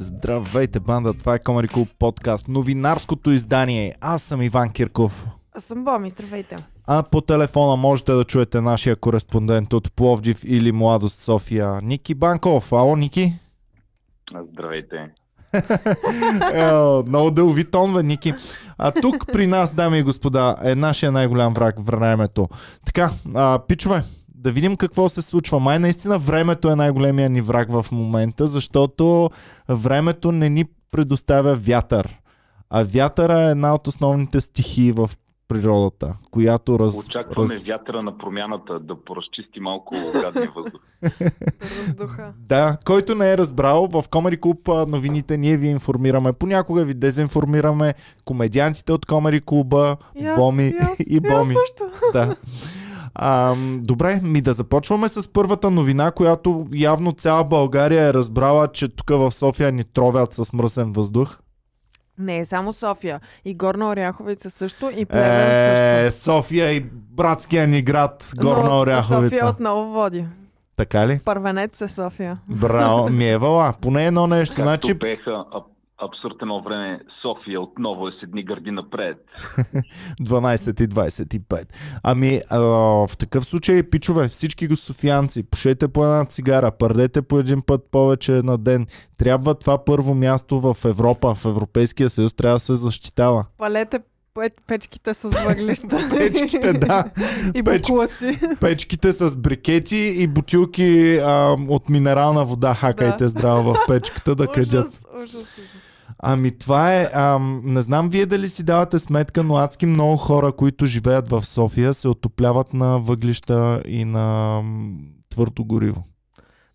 Здравейте, банда! Това е Comedy Club подкаст, новинарското издание. Аз съм Иван Кирков. Аз съм Боми, здравейте. А по телефона можете да чуете нашия кореспондент от Пловдив или Младост София, Ники Банков. Ало, Ники? Здравейте. Е, много дълви тон, бе, Ники. А тук при нас, дами и господа, е нашия най-голям враг времето. Така, а, пичове, да видим какво се случва. Май наистина времето е най-големия ни враг в момента, защото времето не ни предоставя вятър. А вятъра е една от основните стихии в природата, която раз... Очакваме раз... вятъра на промяната да поразчисти малко гадния въздух. Въздуха. Да, който не е разбрал, в Comedy Club новините ние ви информираме. Понякога ви дезинформираме комедиантите от Comedy Club, Боми и, Боми. Да. А, добре, ми да започваме с първата новина, която явно цяла България е разбрала, че тук в София ни тровят с мръсен въздух. Не е само София. И Горна Оряховица също, и Плевен Е, също. София и братския ни град, Горна Но Оряховица. София отново води. Така ли? Първенец е София. Браво, ми е вала. Поне едно нещо. Както Значи, пееха аб, абсурд едно време, София отново е с едни гърди напред. 12 и 25. Ами, а, в такъв случай, пичове, всички го софиянци, пушете по една цигара, пърдете по един път повече на ден. Трябва това първо място в Европа, в Европейския съюз, трябва да се защитава. Палете пе- печките с въглища. Печките, да. и Печ-. Печките с брикети и бутилки а, от минерална вода хакайте Да. здраво в печката да. Ужас, ужас, ужас. Ами това е, ам, не знам вие дали си давате сметка, но адски много хора, които живеят в София, се отопляват на въглища и на твърдо гориво.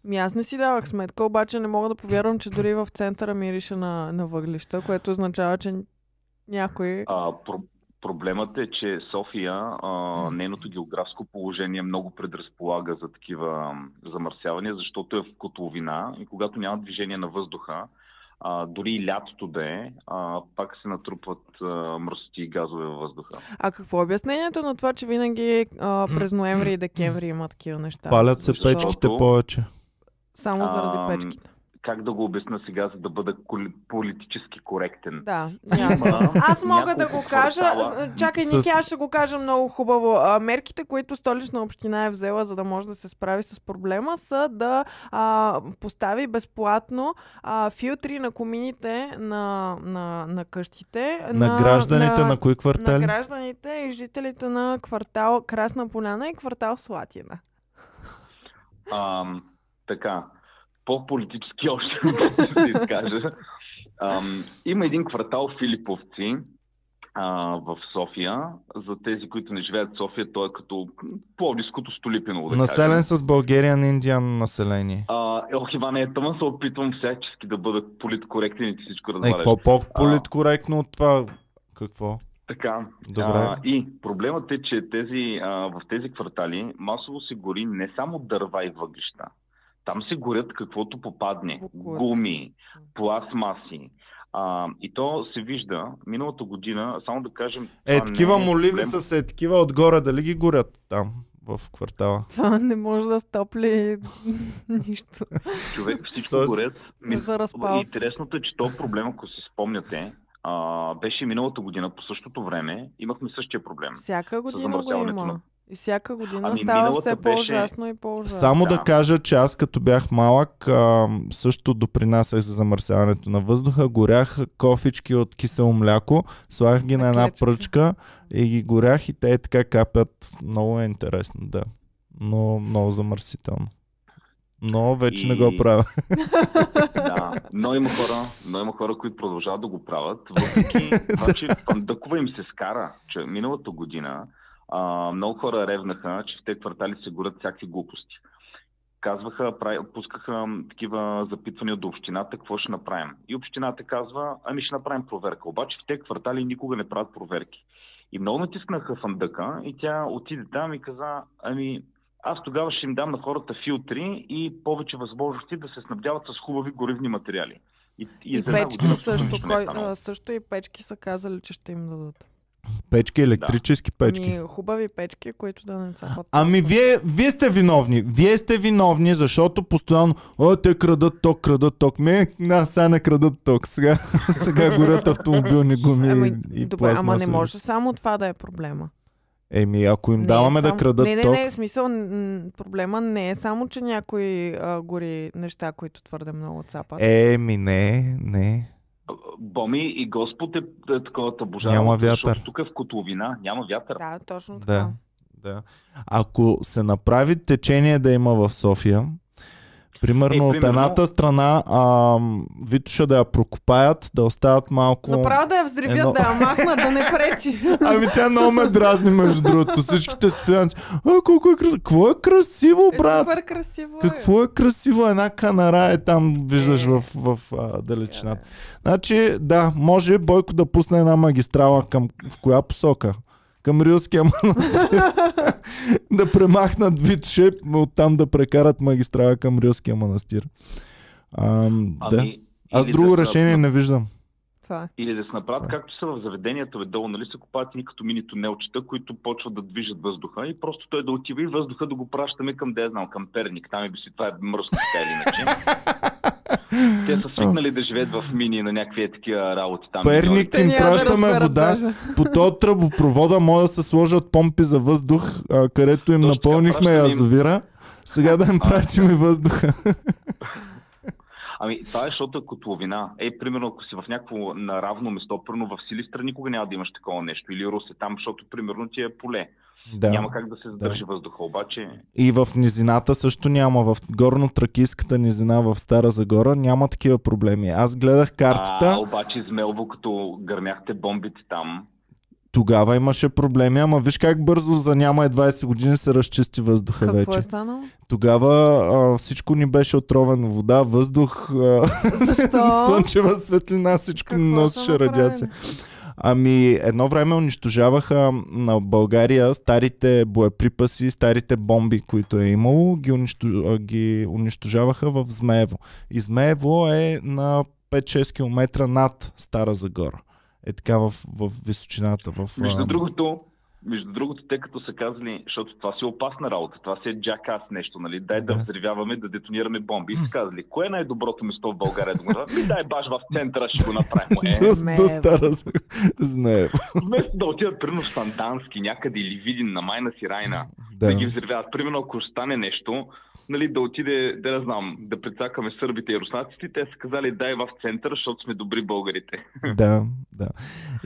Ми аз не си давах сметка, обаче не мога да повярвам, че дори в центъра мирише на, на въглища, което означава, че някой... А, про, проблемът е, че София, а, нейното географско положение много предразполага за такива замърсявания, защото е в котловина и когато няма движение на въздуха, а, дори и лятото да е, а, пак се натрупват а, мръсоти и газове във въздуха. А какво е обяснението на това, че винаги а, през ноември и декември има такива неща? Палят се защото- печките повече. Само заради Ам, печките. Как да го обясна сега, за да бъда политически коректен? Да. Има Аз мога да го кажа. квартала. Чакай, С- Ники, аз ще го кажа много хубаво. А, мерките, които столична община е взела, за да може да се справи с проблема, са да а, постави безплатно а, филтри на комините на, на, на къщите. На, гражданите на, кои на квартали? гражданите и жителите на квартал Красна Поляна и квартал Слатина. Ам, така, по-политически още ще се изкажа. Ам, има един квартал Филиповци а, в София. За тези, които не живеят в София, той е като Пловдивското Столипиново, да Населен кажем. с Българиан Индиан население. А, ох, Иван, е, тъмън се опитвам всячески да бъда политкоректен и ти всичко Е, разваля. какво по-политкоректно от това? Какво? Така. Добре. А, и проблемът е, че тези, а, в тези квартали масово се гори не само дърва и въглища. Там се горят каквото попадне. Буклуци. Гуми, пластмаси. А, и то се вижда миналата година, само да кажем... Е, такива не е моливи проблем. са се, такива отгоре, дали ги горят там, в квартала? Това не може да стопли нищо. Човек, всичко Тоест- горят. Ми- За разпал. Интересното е, че този проблем, ако си спомняте, а, беше миналата година по същото време. Имахме същия проблем. Всяка година го има. на- И всяка година Ами, става все беше- по-ужасно и по-ужасно. Само да Да. кажа, че аз като бях малък, а, също допринасях за замърсяването на въздуха. Горях кофички от кисело мляко, слагах ги на На една пръчка и ги горях и те така капят. Много е интересно, да. Но много замърсително. Но вече не го И- правя. Да, но има хора, но има хора, които продължават да го правят, въпреки това, че пандъкова им се скара, че миналата година а, много хора ревнаха, че в тези квартали се горят всякакви глупости. Казваха, прави, пускаха такива запитвания до общината, какво ще направим. И общината казва, ами ще направим проверка. Обаче в тези квартали никога не правят проверки. И много натискнаха фандъка и тя отиде там и каза, ами аз тогава ще им дам на хората филтри и повече възможности да се снабдяват с хубави горивни материали. И, И една печки година също, е кой, също и печки са казали, че ще им дадат. Печки, електрически печки. Ми, хубави печки, които да не цапат. Ами вие, вие сте виновни. Вие сте виновни, защото постоянно, о, те крадат ток, крадат ток. Ме, нас сега не крадат ток. Сега, сега горят автомобилни гуми Ами, и, и добре, ама не може само това да е проблема. Еми, ако им Не е даваме да само- крадат не, не, ток, Не, не, смисъл, проблема не е само, че някой а, гори неща, които твърде много цапат. еми, не, не. Боми и Господ е, е такова табожа. Няма вятър. Защото тук е в котловина, няма вятър. Да, точно така. Да, да. Ако се направи течение да има в София, примерно Е, от примерно- едната страна а, Витуша да я прокопаят, да остават малко... Направо да я взривят, Едно- да я махнат, да не пречи. Ами тя много ме дразни, между другото. Всичките с финанси. А, колко е красиво. Какво е красиво, Е, брат? супер красиво е. Какво е красиво? Една канара е там, виждаш Е. в, в а, далечината. Значи, да, може Бойко да пусне една магистрала към в коя посока? Към Рилския манастир. да премахнат Витше, оттам да прекарат магистрала към Рилския манастир. Ами, да. Ами, Аз друго да- решение не виждам. Това е. Или да се направят е. както са в заведенията, бе, долу, нали се купат ни като мини тунелчета, които почват да движат въздуха и просто той да отива и въздуха да го пращаме към, да знам, към Перник. Там е би си, това е мръсно така или иначе. Те са свикнали да живеят в мини на някакви е такива работи там. Перник им да пращаме разберат вода. даже. По този тръбопровода може да се сложат помпи за въздух, а, където им Точно напълнихме язовира. Сега да им пратим и въздуха. Ами, това е, защото е котловина. Е, примерно, ако си в някакво наравно место, примерно в Силистра, никога няма да имаш такова нещо. Или Русе там, защото, примерно, ти е поле. Да. Няма как да се задържи въздуха. Обаче, И в низината също няма. В горно-тракийската низина в Стара Загора няма такива проблеми. Аз гледах а, картата, обаче измелво, като гърмяхте бомбите там. тогава имаше проблеми, ама виж как бързо за няма и 20 години се разчисти въздуха Какво вече. е станало? Тогава а, всичко ни беше отровено. Вода, въздух, а, слънчева светлина, всичко Какво ни носеше радиация. Ами, едно време унищожаваха на България старите боеприпаси, старите бомби, които е имало, ги, унищож... ги унищожаваха в Змеево. И Змеево е на 5-6 км над Стара Загора. Е така в, в височината. В, Между а, другото, между другото, те като са казали, защото това си е опасна работа, това си е джакас нещо, нали? Дай да, Да. взривяваме, да детонираме бомби. И са казали, кое е най-доброто место в България да го направим? Ми дай баш в центъра ще го направим. Е, до. Стара вместо да отидат примерно в Сандански някъде или Видин на Майна си Райна, да. Да. ги взривяват. Примерно ако ще стане нещо, нали, да отиде, да не знам, да прецакаме сърбите и руснаците, те са казали дай в центъра, защото сме добри българите. да, да.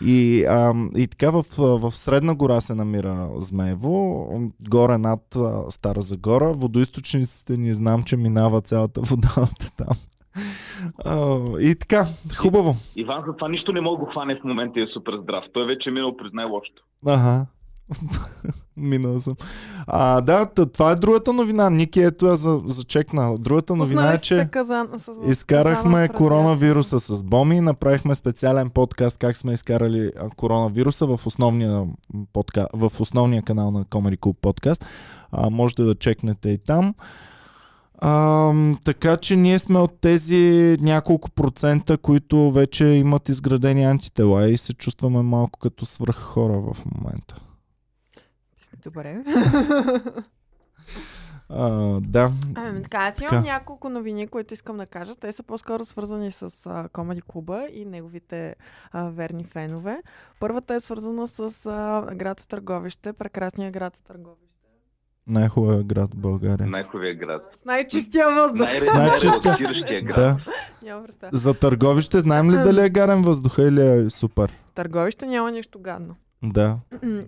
И, ам, и така в, в Средна гора се намира Змеево, горе над а, Стара Загора. Водоисточниците ни знам, че минава цялата вода от там. А, и така, хубаво. Иван за това нищо не мога да хване в момента и е супер здрав. Той вече е минал през най-лошото. Ага. Минал съм. А, да, това е другата новина. Ники, ето я за, зачекна. Другата новина Пуснали е, че казан, с, изкарахме коронавируса с Боми, направихме специален подкаст как сме изкарали коронавируса в основния, подка... в основния канал на Comedy Club подкаст. А, можете да чекнете и там. А, така че ние сме от тези няколко процента, които вече имат изградени антитела и се чувстваме малко като свръх хора в момента. Добре. А, да. Ами, така, аз имам Така. няколко новини, които искам да кажа. Те са по-скоро свързани с а, Комеди Клуба и неговите а, верни фенове. Първата е свързана с а, град Търговище, прекрасния град Търговище. Най-хубавия град в България. Най-хубавия град. С най-чистия въздух. Най- Най-чистия- град. Да. За търговище знаем ли дали е гарен въздуха или е супер? Търговище няма нищо гадно. Да.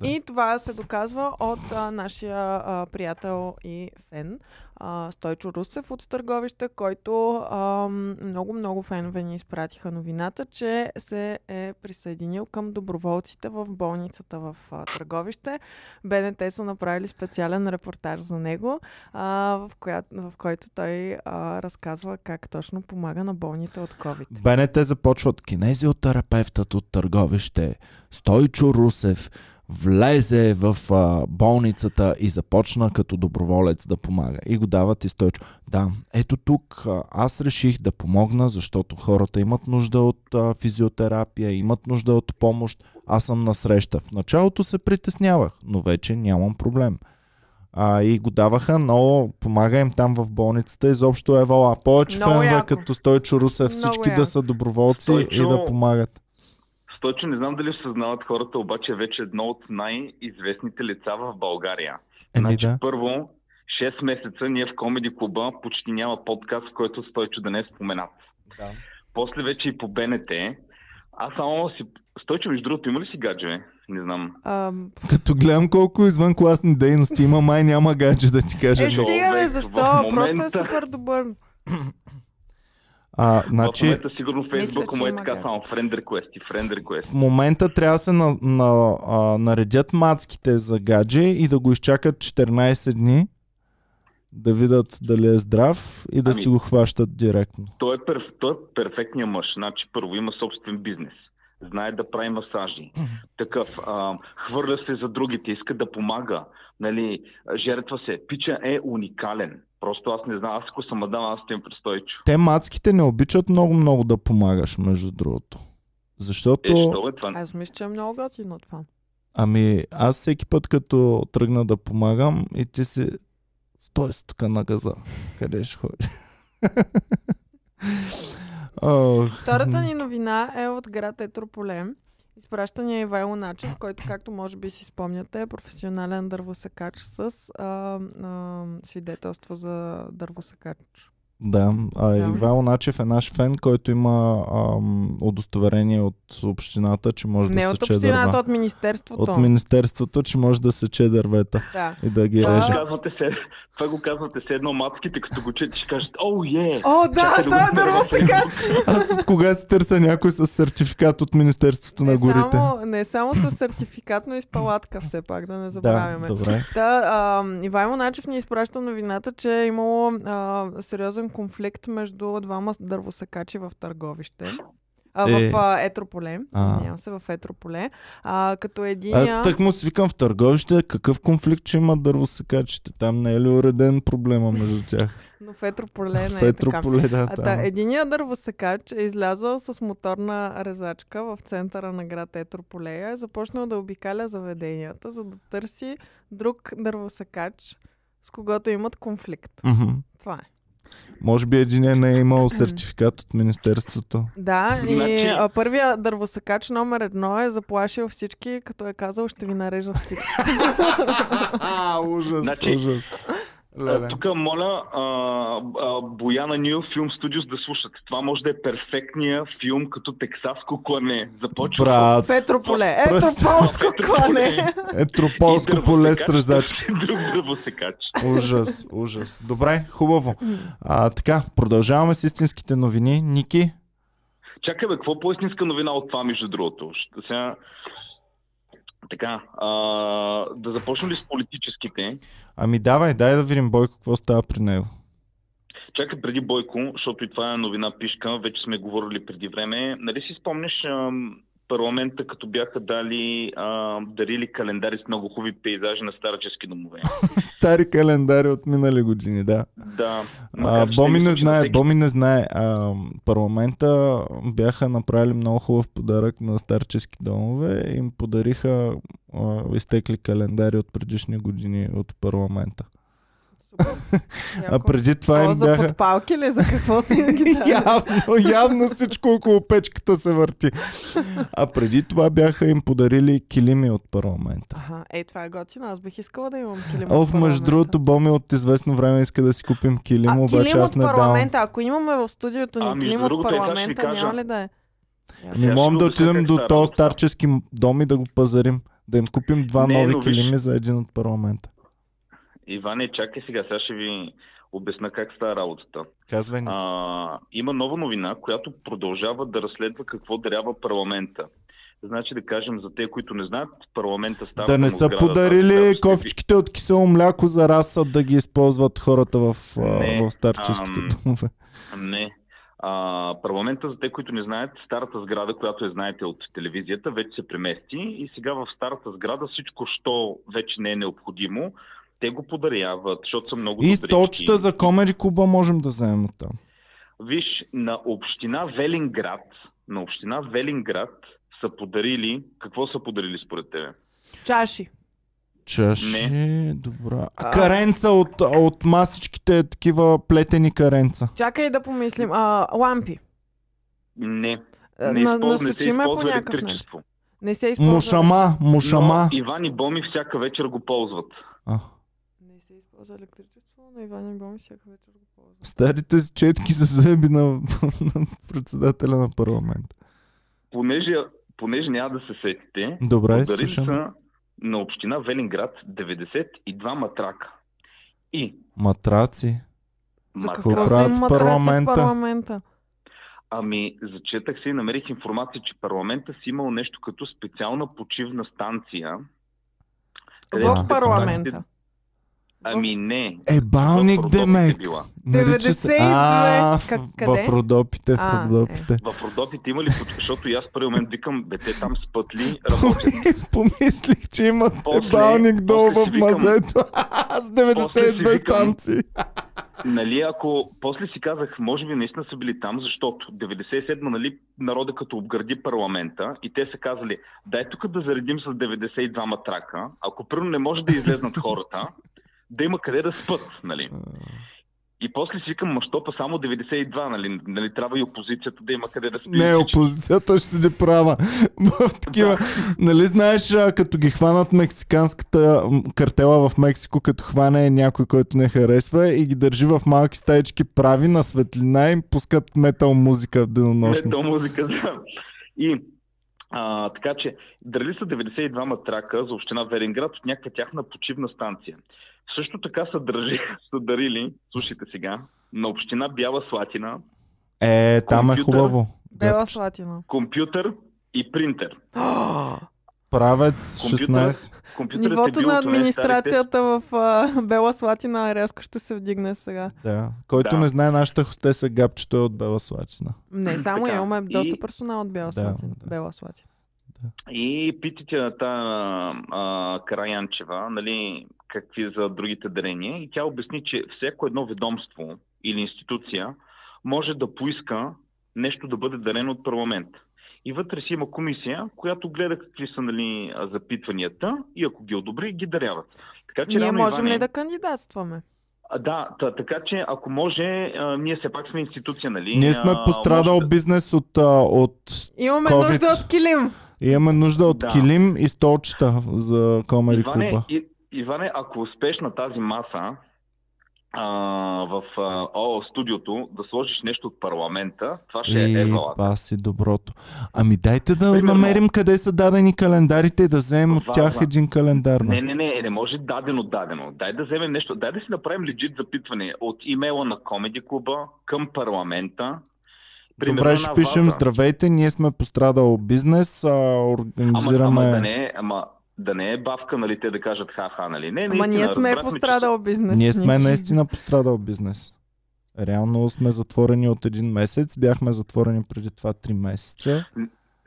И това се доказва от а, нашия а, приятел и фен а, Стойчо Русев от Търговище, който а, много, много фенове ни изпратиха новината, че се е присъединил към доброволците в болницата в а, Търговище. БНТ са направили специален репортаж за него, а, в, коя, в който той а, разказва как точно помага на болните от COVID. БНТ започват кинезиотерапевтът от търговище Стойчо Русев влезе в а, болницата и започна като доброволец да помага. И го дават и Стойчо. Да, ето тук а, аз реших да помогна, защото хората имат нужда от а, физиотерапия, имат нужда от помощ. Аз съм насреща. В началото се притеснявах, но вече нямам проблем. А, и го даваха, но помага им там в болницата. Изобщо е вала. Повече фенове като Стойчо Русев, всички яко. да са доброволци Стойчо- и да помагат. Стойчо, не знам дали ще съзнават хората, обаче вече едно от най-известните лица в България. Еми значи, да. първо, 6 месеца ние в Комеди клуба почти няма подкаст, в който Стойчо да не е споменат. да. После вече и по БНТ. Аз само си... Стойчо, между другото, има ли си гадже? Не знам. А, Като гледам колко извън класни дейности има, май няма гадже да ти кажа. е, стига защо? момента- Просто е супер добър. А, В значи, момента сигурно Фейсбук му е така гадже. само friend request и friend в request. момента трябва да се на, на, а, наредят мацките за гадже и да го изчакат 14 дни, да видят дали е здрав и да Ами- си го хващат директно. Той е, перф... той е перфектният мъж. Значи, първо има собствен бизнес. Знае да прави масажи. Такъв. А, хвърля се за другите, иска да помага. Нали, жертва се. Пича е уникален. Просто аз не знам. Аз ако съм Адам, аз им предстойчо. Те мацките не обичат много-много да помагаш, между другото. Защото, Е, що е това? Аз мисля, че е много готино това. ами, аз всеки път като тръгна да помагам и ти си стой си тук на газа. Къде ще ходиш? Ох. Втората ни новина е от град Етрополе. Изпраща ни Ивайло Начев, който, както може би си спомняте, е професионален дървосекач с а, а, свидетелство за дървосекач. Да, а Да. Ивайло Начев е наш фен, който има ам, удостоверение от общината, че може Не да от сече общината, дърва. от Министерството. От Министерството, че може да сече дървета Да. и да ги Това реже. го казвате се, това го казвате се едно мацките, като го чуете, ще кажат, о, е! О, да, Чакай да той го е дървосекач! Аз от кога си търся някой с сертификат от Министерството на Не горите? само, не само с сертификат, но и с палатка все пак, да не Да, забравяме. добре. Та, а, Ивайло Начев ни изпраща новината, че е имало а, сериозен конфликт между двама дървосекачи в Търговище. А, Е. в а, Етрополе. Извинявам се, в Етрополе. А, като един. Аз так му свикам в търговище, какъв конфликт ще има дървосекачите? Там не е ли уреден проблема между тях? Но в Етрополе не е така. Етрополе, да, А, та, единият дървосекач е излязъл с моторна резачка в центъра на град Етрополея. Е започнал да обикаля заведенията, за да търси друг дървосекач, с когото имат конфликт. Мгм. Това е. Може би един не е имал сертификат от Министерството. Да, и Значи- а, първия дървосекач номер едно е заплашил всички, като е казал, ще ви нарежа всички. А, ужас, Значи, ужас. Леле. Тук моля а, а, Бояна Нил Филм Студиос да слушат. Това може да е перфектния филм като тексаско клане. Започва Брат, В Етрополе. Етрополско клане. етрополско поле с резачки. Друг дървосекач. Ужас, ужас. Добре, хубаво. А, така, продължаваме с истинските новини. Ники? Чакай бе, какво по-истинска новина от това, между другото? Ще сега... Така, а, да започнем ли с политическите? Ами давай, дай да видим Бойко какво става при него. Чакай преди Бойко, защото и това е новина пишка, вече сме говорили преди време. Нали си спомняш ам, парламента, като бяха дали, ам, дарили календари с много хубави пейзажи на старчески домове? Стари календари от минали години, да. Да. А, Боми не знае, всеки- Боми не знае. А, парламента бяха направили много хубав подарък на старчески домове им подариха а, изтекли календари от предишни години от парламента. А преди това То им за бяха... подпалки ли? За какво си ги явно, явно всичко около печката се върти. А преди това бяха им подарили килими от парламента. Аха, ей, това е готино. Аз бих искала да имам килим Оф, от между другото, Боми от известно време иска да си купим килим, а, обаче килим аз не давам. парламента. Ако имаме в студиото ни А, между килим от е, парламента, кажа. няма ли да е? Ми Сега можем да отидем как до този старчески дом и да го пазарим. Да им купим два Не, нови виж- килими за един от парламента. Иване, чакай сега, сега ще ви обясна как става работата. Казвай ни. А, има нова новина, която продължава да разследва какво дарява парламента. Значи да кажем за те, които не знаят, парламента става Да не са сграда, подарили която се ковчиките от кисело мляко за раса да ги използват хората в, Не, в старческите ам, домове. Не. А, парламента, за те, които не знаят, старата сграда, която я знаете от телевизията, вече се премести и сега в старата сграда всичко, що вече не е необходимо, те го подаряват, защото са много И добрички. столчета за Комери Куба можем да вземем от там. Виж, на община Велинград, на община Велинград са подарили, какво са подарили според тебе? Чаши. Чаши, добра. А. Каренца от, от масичките, такива плетени каренца. Чакай да помислим. А, лампи. Не. А, Не, на, използва, не се по използва начин. електричество. Не се използва. Мушама, мушама. Но Иван и Боми всяка вечер го ползват. А, Използва електричество, но Иван и Боми всяка вечер го ползва. старите си четки за зъби на, на председателя на парламент. Понеже, понеже няма да се сетите, Добре, слушам. са на община Велинград 92 матрака. И Матраци. За какво са правят в матраци парламента? в парламента? Ами, зачетах се и намерих информация, че парламента си имал нещо като специална почивна станция. В парламента. Ами не. Е, балник демек. била. Нарича се... 92. А, в, Как- в, къде? в Родопите, в А, Родопите. В Родопите има ли? Защото и аз първи момент викам, бе, те там спът ли работят? Помислих, че имат После- балник долу в мазето. С 92 После си викам- станции. Нали, ако после си казах, може би наистина са били там, защото 97-ма, нали, народа като обгради парламента и те са казали, дай тук да заредим с 92 матрака, ако първо не може да излезнат хората, да има къде да спът, нали. И после си викам, мащопа само 92, нали, нали, трябва и опозицията да има къде да спи. Не, опозицията ще седи права. В такива, нали знаеш, като ги хванат мексиканската картела в Мексико, като хване някой, който не харесва и ги държи в малки стаички прави на светлина и пускат метал музика в денонощно. Метал музика, да. И а, така че, дали са 92 матрака за община Веринград от някаква тяхна почивна станция. Също така са, държи, са дарили, слушайте сега, на община Бяла Слатина Е, там е Компютър. хубаво. Бела Слатина. компютър и принтер. Правец Компютър, 16. компютърът е Нивото бил на администрацията в а, Бела Слатина рязко ще се вдигне сега. Да. Който Да. не знае, нашата хостеса Габчето е от Бела Слачина. Не, само Така. имаме доста И- персонал от Бела Да, Слатина. да. Бела Слатина. И питате на та а, Караянчева, нали, какви за другите дарения. И тя обясни, че всяко едно ведомство или институция може да поиска нещо да бъде дарено от парламент. И вътре си има комисия, която гледа какви са нали, а, запитванията и ако ги одобри, ги даряват. Така че, Ние можем Иване, ли да кандидатстваме? А, да, та, така че ако може, а, ние все пак сме институция, нали? Ние сме а, пострадал може да- бизнес от, а, от... Имаме COVID. нужда от килим. Имаме нужда от Да. килим и столчета за Комери Иване, Куба. И, Иване, ако успеш на тази маса а, в а, ОО студиото да сложиш нещо от парламента, това ще е И езалата. баси доброто. Ами дайте да Примерно. намерим къде са дадени календарите и да вземем от тях един календар. Не, не, не, не може дадено, дадено. Дай да вземем нещо. Дай да си направим легит запитване от имейла на Комеди клуба към парламента. Примерно Добре, ще пишем ваза. здравейте, ние сме пострадал бизнес, а, Ама, организираме... ама, да не, е- ама да не е бавка, нали, те да кажат ха-ха, нали? Не, Ама наистина, ние сме че пострадал бизнес. Ние сме Ники. наистина пострадал бизнес. Реално сме затворени от един месец, бяхме затворени преди това три месеца.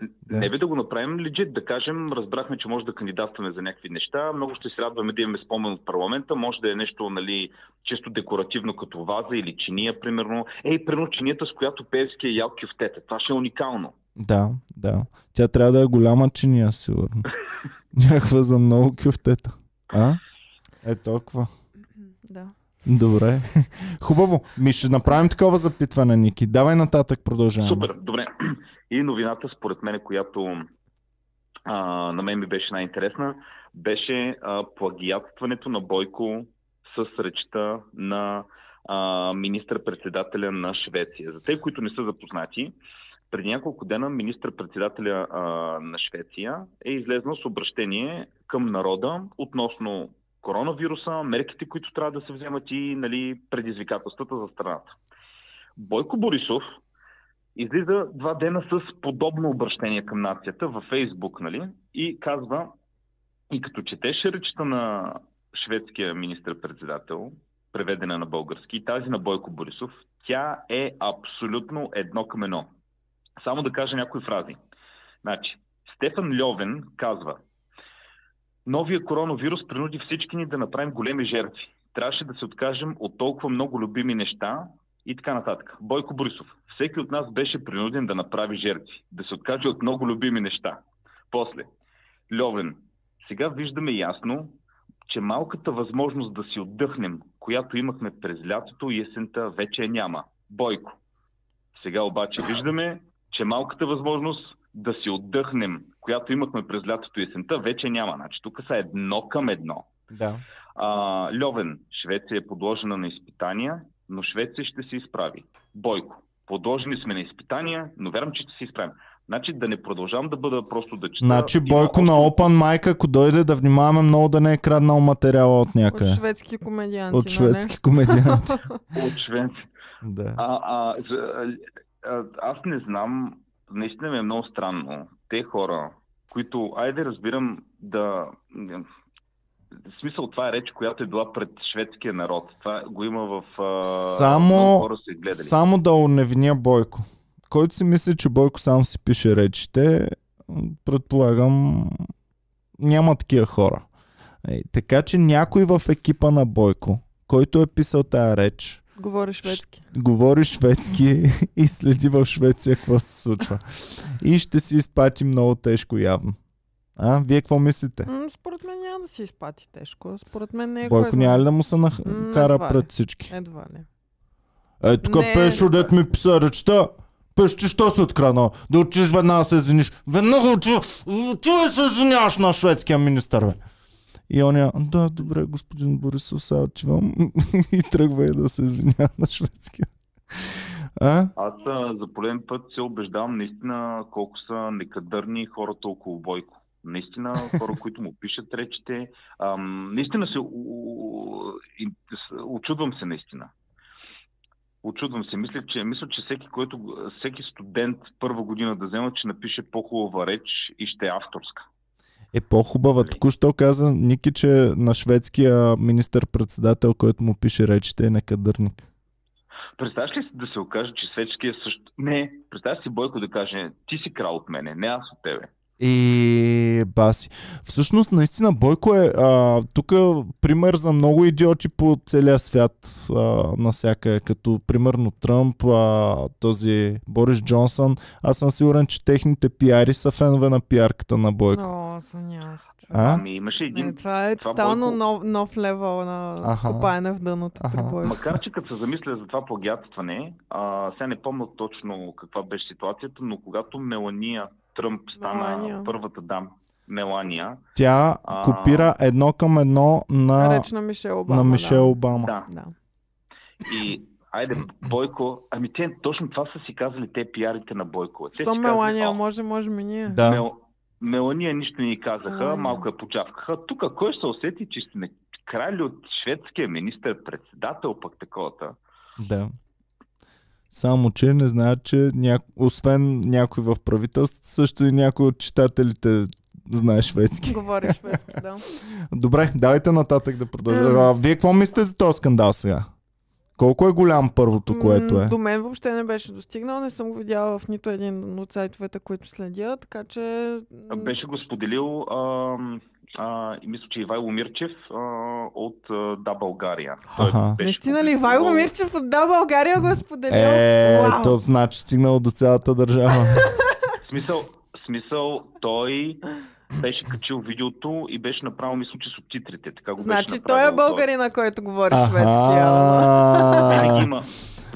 Да. Не би да го направим легит, да кажем, разбрахме, че може да кандидатстваме за някакви неща. Много ще се радваме да имаме спомен от парламента. Може да е нещо, нали, често декоративно като ваза или чиния, примерно. Ей, примерно чинията, с която Певски е ял кюфтета. Това ще е уникално. Да, да. Тя трябва да е голяма чиния, сигурно. Някаква за много кюфтета. А? Е толкова. Да. Добре. Хубаво. Ми ще направим такова запитване, Ники. Давай нататък, продължаваме. Супер, добре. И новината, според мен, която а, на мен ми беше най-интересна, беше а, плагиатстването на Бойко с речта на министър-председателя на Швеция. За те, които не са запознати, преди няколко дена министър-председателя на Швеция е излезнал с обращение към народа относно коронавируса, мерките, които трябва да се вземат и нали, предизвикателствата за страната. Бойко Борисов излиза два дена с подобно обращение към нацията във Фейсбук, нали? И казва, и като четеше речта на шведския министр-председател, преведена на български, тази на Бойко Борисов, тя е абсолютно едно към едно. Само да кажа някои фрази. Значи, Стефан Льовен казва, Новия коронавирус принуди всички ни да направим големи жертви. Трябваше да се откажем от толкова много любими неща и така нататък. Бойко Борисов. Всеки от нас беше принуден да направи жертви, да се откаже от много любими неща. После. Льовен. Сега виждаме ясно, че малката възможност да си отдъхнем, която имахме през лятото и есента, вече няма. Бойко. Сега обаче виждаме, че малката възможност да си отдъхнем, която имахме през лятото и есента, вече няма. Значи тук са едно към едно. Да. А, Льовен, Швеция е подложена на изпитания, но Швеция ще се изправи. Бойко, подложени сме на изпитания, но вярвам, че ще се изправим. Значи да не продължавам да бъда просто да чета. Значи Има Бойко още- на Open Mic, ако дойде да внимаваме много да не е краднал материала от От някъде. шведски комедианти, От нали? шведски комедианти. От Швеция. да. А, а, а, аз не знам, наистина ми е много странно. Те хора, които, айде разбирам да... В смисъл, това е реч, която е била пред шведския народ. Това го има в... а, Само- хора са гледали. Само да оневиня Бойко. Който си мисли, че Бойко само си пише речите, предполагам, няма такива хора. Ей, така че някой в екипа на Бойко, който е писал тая реч, Говори шведски. говори шведски и следи в Швеция какво се случва. И ще си изпати много тежко явно. А, вие какво мислите? Според мен да си изпати тежко. Според мен не е Бойко няма ли да му се нах... М, кара едва ли. пред всички? Едва ли. Е, тук Не. Пешо, дет ми писа речта. Пеш, ти що си откраднал? Да отидеш веднага се извиниш. Веднага отива, отива и се извиняваш на шведския министър, бе. И оня, да, добре, господин Борисов, сега отивам. и тръгва и да се извинява на шведския. А? Аз а, за полен път се убеждавам наистина колко са некадърни хората около Бойко. Наистина хора, които му пишат речите. Ам, наистина се... Очудвам се наистина. Очудвам се. Мисля, че, мисля, че всеки, който, всеки студент първа година да взема, че напише по-хубава реч и ще е авторска. Е по-хубава. Току-що каза Ники, че на шведския министър-председател, който му пише речите, е некадърник. Представяш ли си да се окаже, че светския е също... Не, представяш си Бойко да каже, ти си крал от мене, не аз от тебе. И баси. Всъщност, наистина, Бойко е а, тук пример за много идиоти по целия свят а, насякъде, като примерно Тръмп, а, този Борис Джонсън. Аз съм сигурен, че техните пиари са фенове на пиарката на Бойко. О, човек. А? Ами имаше един... Не, това е това тотално Бойко- нов, нов левел на Аха. копаене в дъното Аха. при Бойко. Макар, че като се замисля за това плагиатстване, а, сега не помня точно каква беше ситуацията, но когато Мелания Тръмп стана Мелания. първата дам, Мелания, Тя А. копира едно към едно на, Реч на Мишел Обама. на Мишел Обама. да, Да. и айде, Бойко, ами те точно това са си казали те пиарите на Бойко. Те Що Мелания казали, може, можем и ние. Да. Мел... Мелания нищо ни казаха, Мелания. малко я почавкаха. Тук кой ще се усети, че сте крали от шведския министър-председател, пък таковата. Да. Само, че не знаят, че ня... освен някой в правителството, също и някой от читателите знае шведски. Говори шведски, да. Добре, давайте нататък да продължим. А, Вие какво мислите за този скандал сега? Колко е голям първото, което е? До мен въобще не беше достигнал, не съм го видяла в нито един от сайтовете, които следя, така че... Беше го споделил, а, а, и мисля, че Ивайло Мирчев а, от а, Да България. Аха. беше Наистина ли? публикувал- Вайло Мирчев от Да България го е споделил? Е, Вау! то значи стигнал до цялата държава. Смисъл, смисъл, той беше качил видеото и беше направил, мисля, че субтитрите. Така го беше Значи направил той е българина, който говори шведски. Има,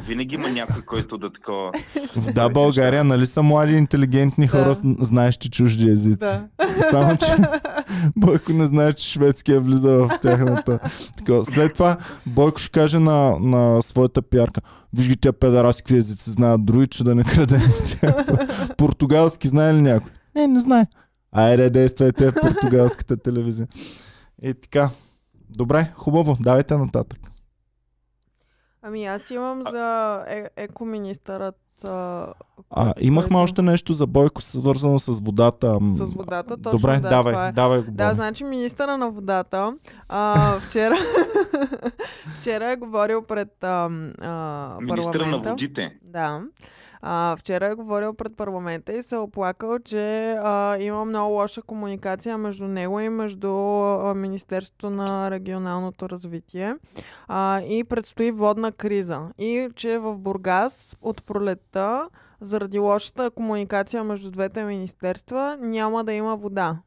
винаги има някой, който да такова. В Да, България, нали са млади, интелигентни хора, Да. знаещи чужди езици. Да. Само, че Бойко не знае, че шведския влиза в тяхната. Така, след това Бойко ще каже на, на своята пиарка, виж ги тия педараси какви езици знаят други, че да не тях. Португалски знае ли някой? Не, не знае. Айде, действайте в португалската телевизия. И така. Добре, хубаво, давайте нататък. Ами аз имам за е- екоминистъра а, А, имахме който- още нещо за Бойко, свързано с водата. С водата, точно, Добре, да, давай, това е. давай го. Да, значи министъра на водата а, вчера, вчера е говорил пред а, а, Министъра парламента. на водите. Да. А, вчера е говорил пред парламента и се е оплакал, че а, има много лоша комуникация между него и между а, Министерството на регионалното развитие. А, и предстои водна криза. И че в Бургас от пролетта, заради лошата комуникация между двете министерства, няма да има вода.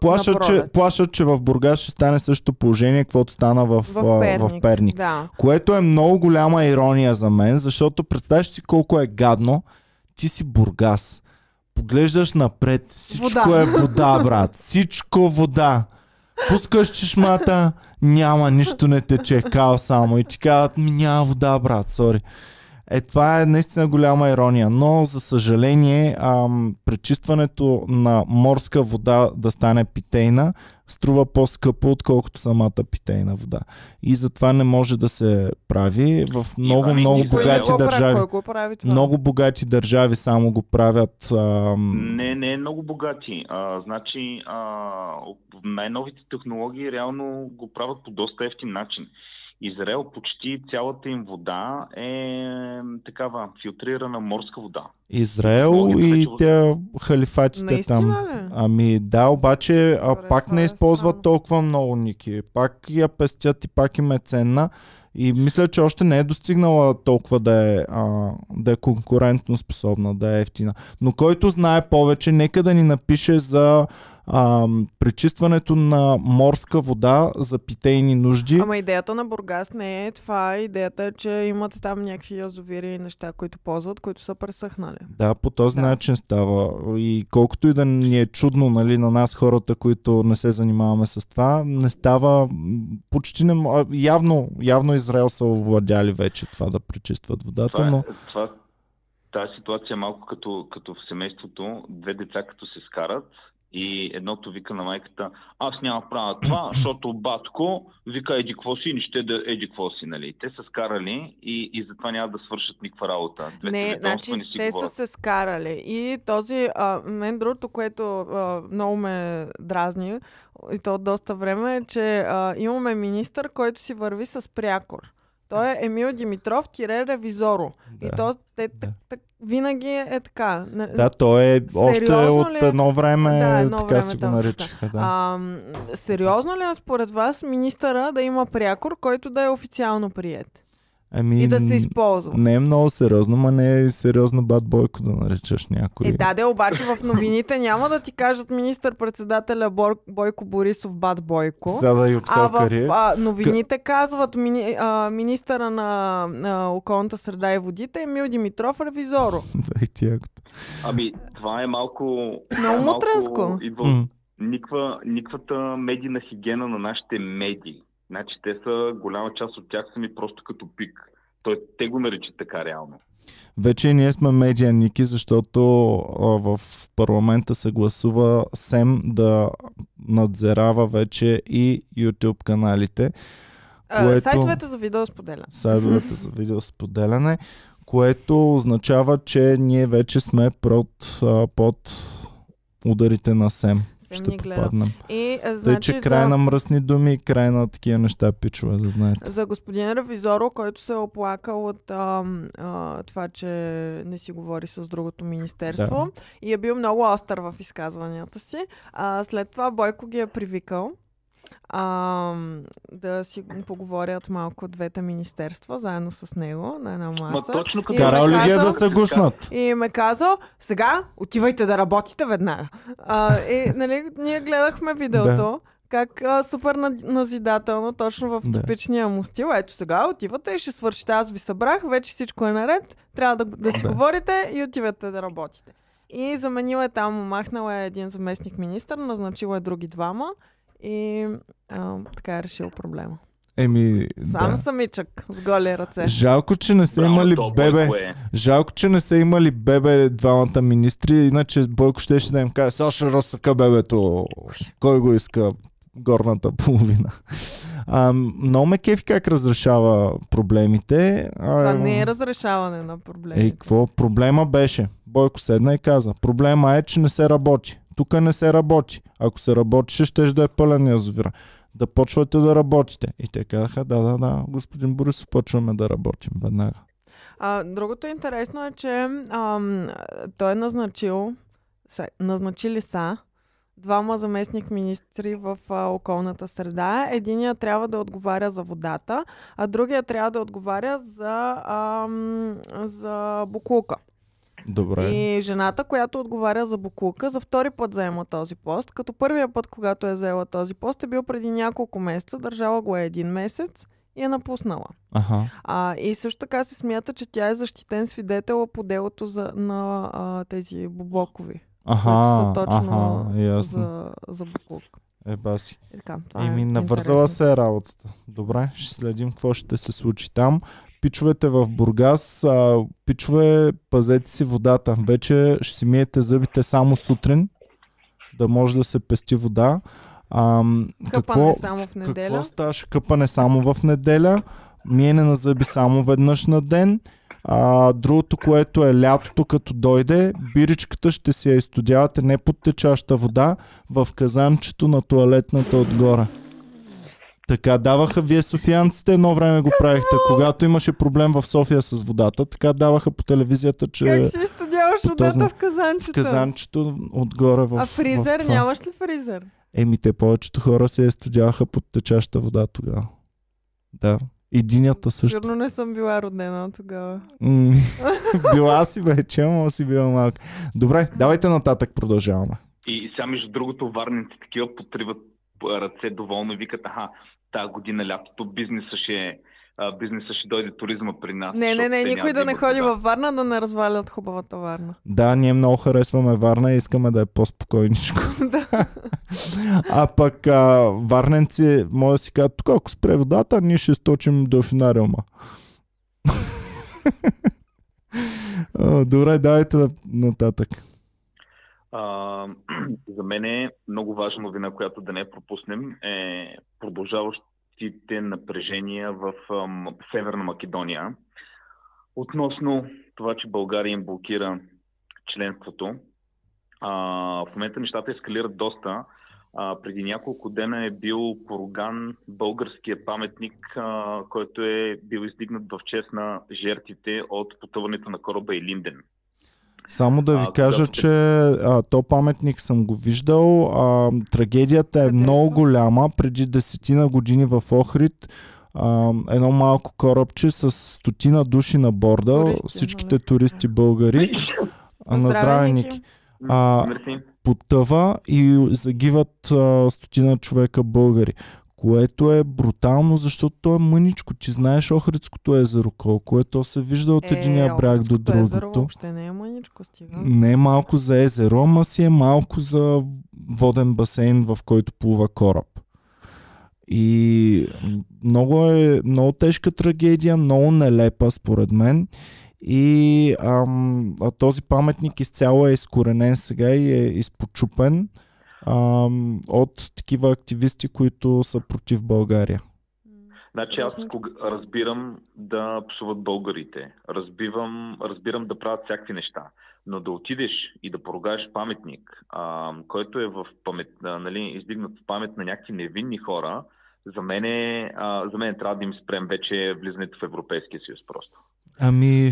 Плашат, на че, плашат, че в Бургас ще стане същото положение, каквото стана в, В Перник. в Перник. Да. Което е много голяма ирония за мен, защото представяш си колко е гадно. Ти си Бургас. Поглеждаш напред. Всичко Вода. е вода, брат. Всичко вода. Пускаш чешмата, няма, нищо не тече, као само. И ти казват, ми няма вода, брат, сори. Е, това е наистина голяма ирония, но за съжаление ам, пречистването на морска вода да стане питейна струва по-скъпо, отколкото самата питейна вода. И затова не може да се прави. В много, Иван, много богати го прави- държави. Кой го прави това? Много богати държави само го правят. Ам, Не, не много богати. А, значи, а, най-новите технологии реално го правят по доста ефтин начин. Израел почти цялата им вода е такава филтрирана морска вода. Израел Много и те халифатите Наистина там. ли? Ами да, обаче а, Добре, пак не е използват странно. толкова много ники. Пак я пестят и пак им е ценна. И мисля, че още не е достигнала толкова да е, а, да е конкурентно способна, да е ефтина. Но който знае повече, нека да ни напише за а, пречистването на морска вода за питейни нужди. Ама идеята на Бургас не е това. Идеята е, че имат там някакви язовири и неща, които ползват, които са пресъхнали. Да, по този Да. начин става. И колкото и да ни е чудно нали, на нас хората, които не се занимаваме с това, не става почти не... Явно, явно Израел са овладяли вече това да пречистват водата, Това, но е, това, тази ситуация е малко като, като в семейството. Две деца като се скарат и едното вика на майката, аз няма правя това, защото батко вика еди какво си, ни ще да еди какво си, нали. Те са скарали и, и затова няма да свършат никаква работа. Двете Не, значи не си те говорят. са се скарали. И този, а, мен другото, което а, много ме дразни, и то от доста време, е, че а, имаме министър, който си върви с прякор. Той е Емил Димитров, тире ревизоро. да. И то те, Да. так, так, винаги е така. На- Да, той е още Сериозно от ли е? едно време, Да, едно така време си го наричаха. Да. А, сериозно ли е според вас министъра да има прякор, който да е официално прият? Ами, И да се използва? не е много сериозно, ма не е сериозно бат бойко да наричаш някой. Е, да, де, обаче в новините няма да ти кажат министър-председателя Бор... Бойко Борисов Бат Бойко. Сега да А в а, новините казват мини, а, министъра на, на околната среда и водите Емил Димитров Ревизоро. Да, и. Ами, това е малко... Много е мутренско. Идва никва, никвата медийна хигиена на нашите медии. Значи те са, голяма част от тях са ми просто като пик. Той, те го наричат така реално. Вече ние сме медианики, защото в парламента се гласува СЕМ да надзерава вече и YouTube каналите, А, Което- Сайтовете за видеосподеляне. сайтовете за видеосподеляне, което означава, че ние вече сме под, под ударите на СЕМ. Сем Ще ни гледа. попаднем. И, а, Тъй, значи, че край за... на мръсни думи и край на такива неща, пичове, да знаете. За господин Ревизоро, който се е оплакал от а, а, това, че не си говори с другото министерство Да. и е бил много остър в изказванията си. А, след това Бойко ги е привикал а, да си поговорят малко двете министерства, заедно с него, на една Ма маса. точно като... И ме Карал ли ги е казал- да се гушнат? И ме казал, сега отивайте да работите веднага. А, и, нали, ние гледахме видеото, как а, супер на- назидателно, точно в Да. типичния му стил. Ето сега отивате и ще свършите. Аз ви събрах, вече всичко е наред, трябва да, да си Да. говорите и отивате да работите. И заменила е там, махнала е един заместник министър, назначила е други двама и а, така е решил проблема. Еми, Сам да. самичък, с голи ръце. Жалко, че не са Браво, имали то бебе. Бойко е. Жалко, че не са имали бебе двамата министри, иначе Бойко щеше да им каже, сега ще разсъка бебето. Кой го иска? горната половина. А, много ме кефи как разрешава проблемите. А, Това не е разрешаване на проблеми. Ей, какво? Проблема беше. Бойко седна и каза. Проблема е, че не се работи. Тук не се работи. Ако се работеше, ще да е пълен язовира. Да почвате да работите. И те казаха, да, да, да, господин Борисов, почваме да работим веднага. А, другото интересно е, че ам, той е назначил, се, назначили са двама заместник министри в а, околната среда. Единият трябва да отговаря за водата, а другия трябва да отговаря за, ам, за буклука. Добре. И жената, която отговаря за буклука, за втори път заема този пост, като първия път, когато е заела този пост, е бил преди няколко месеца, държала го е един месец и е напуснала. Аха. А, и също така се смята, че тя е защитен свидетел по делото за, на а, тези бубокови, Аха, които са точно аха, ясно. за, за буклук. Е, баси. Така, това Еми, е навързала интересно. се е работата. Добре, ще следим какво ще се случи там. Пичовете в Бургас, а, пичове, пазете си водата. Вече ще си миете зъбите само сутрин, да може да се пести вода. А, какво, Къпане само в неделя. какво ставаше? Къпане само в неделя, миене на зъби само веднъж на ден. А, другото, което е лятото, като дойде, биричката ще си я изтодявате не под течаща вода, в казанчето на туалетната отгоре. Така даваха вие софиянците, едно време го правихте. Когато имаше проблем в София с водата, така даваха по телевизията, че Как по този- водата в казанчето? в казанчето отгоре в а фризер? в това. Нямаш ли фризер? Еми, те повечето хора се студяха под течаща вода тогава. Да. Единята също. Сигурно не съм била родена тогава. Била си вече, ама си била малка. Добре, давайте нататък продължаваме. И сега, между другото, варните такива потриват ръце доволно и викат, аха, тази година лятото бизнеса ще, бизнеса ще дойде туризма при нас. Не, не, не, никой да не ходи във Варна, да не развалят хубавата Варна. Да, ние много харесваме Варна и искаме да е по-спокойничко. а пък а, варненци, може да си кажат, тук ако спре водата, ние ще сточим делфинариума. А, Добре, давайте на- нататък. А, за мен е много важна новина, която да не пропуснем, е продължаващите напрежения в ам, Северна Македония. Относно това, че България им блокира членството, а, в момента нещата ескалират доста. А, преди няколко дена е бил поруган българския паметник, а, който е бил издигнат в чест на жертвите от потъването на кораба Илинден. Само да ви А, кажа, когато- че а, то паметник съм го виждал. А, трагедията е е много голяма. Преди десетина години в Охрид а, едно малко корабче с стотина души на борда, Туристи, всичките нали? туристи българи, а, на здраве, Ники, А, потъва и загиват а, стотина човека българи. Което е брутално, защото то е мъничко. Ти знаеш Охридското езеро колко е. То се вижда от единия бряг до Охридското езеро другото. Въобще не е мъничко, стига. Не е малко за езеро, ама си е малко за воден басейн, в който плува кораб. И много е много тежка трагедия, много нелепа според мен. И ам, а този паметник изцяло е изкоренен сега и е изпочупен ам, от такива активисти, които са против България. Значи аз кога, разбирам да псуват българите, разбивам, разбирам да правят всякакви неща, но да отидеш и да поругаеш паметник, а, който е в памет, а, нали, издигнат в памет на някакви невинни хора, за мен, е, а, за мен трябва да им спрем вече влизането в Европейския съюз просто. Ами,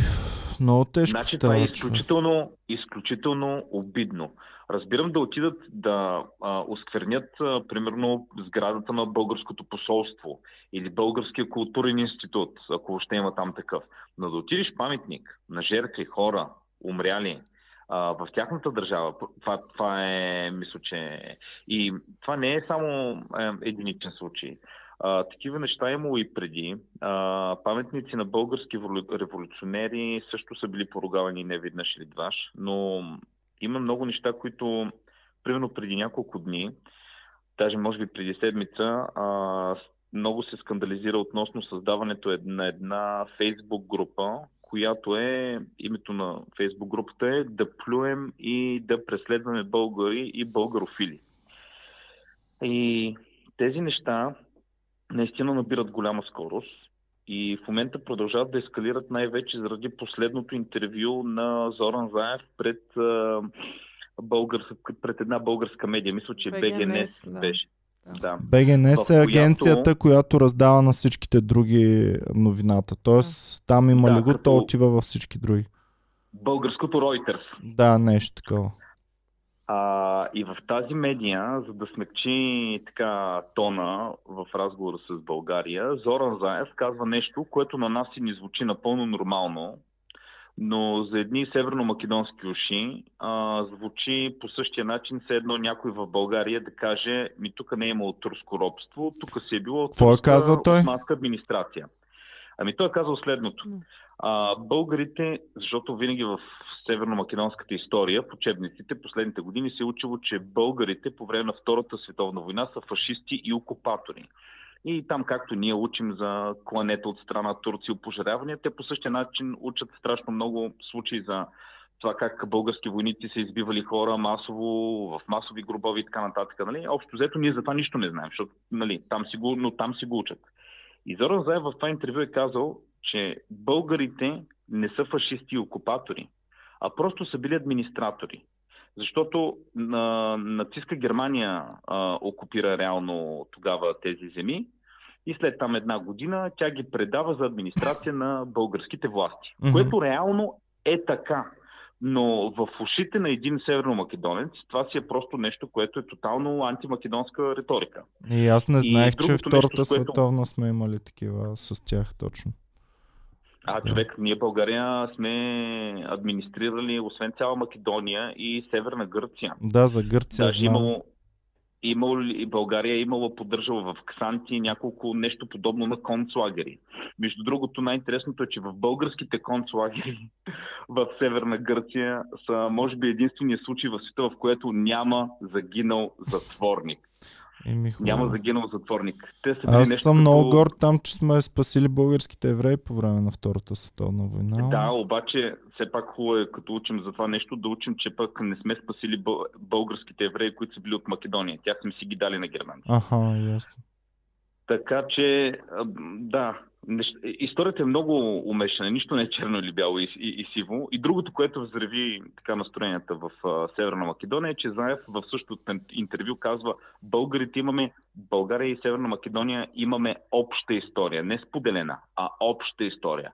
много тежко Значи това е изключително, изключително обидно. Разбирам да отидат да а, осквернят, а, примерно, сградата на българското посолство или българския културен институт, ако въобще има там такъв. Но да отидеш паметник на жертви, хора, умряли а, в тяхната държава, това, това е, мисля, че... И това не е само е, единичен случай. А, такива неща имало и преди. А, паметници на български револю- революционери също са били поругавани не веднъж или дваш, но има много неща, които, примерно преди няколко дни, даже може би преди седмица, а, много се скандализира относно създаването ед- на една фейсбук група, която е, името на фейсбук групата е да плюем и да преследваме българи и българофили. И тези неща наистина набират голяма скорост и в момента продължават да ескалират най-вече заради последното интервю на Зоран Заев пред, а, българ, пред една българска медия. Мисля, че БГНС да. беше. Да. БГНС е агенцията, която... която раздава на всичките други новината. Тоест, там има да, ли го, като... то отива във всички други. Българското Reuters. Да, нещо такова. А, и в тази медия, за да смекчи така тона в разговора с България, Зоран Заев казва нещо, което на нас си ни звучи напълно нормално, но за едни северно-македонски уши а, звучи по същия начин, все едно някой в България да каже, ми тук не е имало турско робство, тук си е било турска е той? администрация. Ами той е казал следното. А, българите, защото винаги в северно-македонската история, в учебниците последните години се е учило, че българите по време на Втората световна война са фашисти и окупатори. И там, както ние учим за кланета от страна Турция, опожарявания, те по същия начин учат страшно много случаи за това как български войници са избивали хора масово, в масови гробови и така нататък. Нали? Общо взето ние за това нищо не знаем, защото нали, там си го, но там си го учат. И Зоран Заев в това интервю е казал, че българите не са фашисти и окупатори, а просто са били администратори. Защото на, нацистска Германия а, окупира реално тогава тези земи и след там една година тя ги предава за администрация на българските власти. Mm-hmm. Което реално е така. Но в ушите на един северно-македонец това си е просто нещо, което е тотално антимакедонска риторика. И аз не знаех, че Втората нещо, световна което... сме имали такива с тях точно. А, човек, ние България сме администрирали, освен цяла Македония и Северна Гърция. Да, за Гърция Даже знам. Имало, имало, и България е имала поддържала в Ксанти няколко нещо подобно на концлагери. Между другото, най-интересното е, че в българските концлагери в Северна Гърция са, може би, единствения случай в света, в което няма загинал затворник. Еми, Няма загинал затворник. Те са Аз нещо съм много горд там, че сме спасили българските евреи по време на Втората световна война. Да, обаче все пак хубаво е, като учим за това нещо, да учим, че пък не сме спасили българските евреи, които са били от Македония. Тях сме си ги дали на германци. Аха, ясно. Така че, да, историята е много умешана, нищо не е черно или бяло и, и, и сиво. И другото, което взреви така настроенията в а, Северна Македония е, че Заев в същото интервю казва, българите имаме, България и Северна Македония имаме обща история, не споделена, а обща история.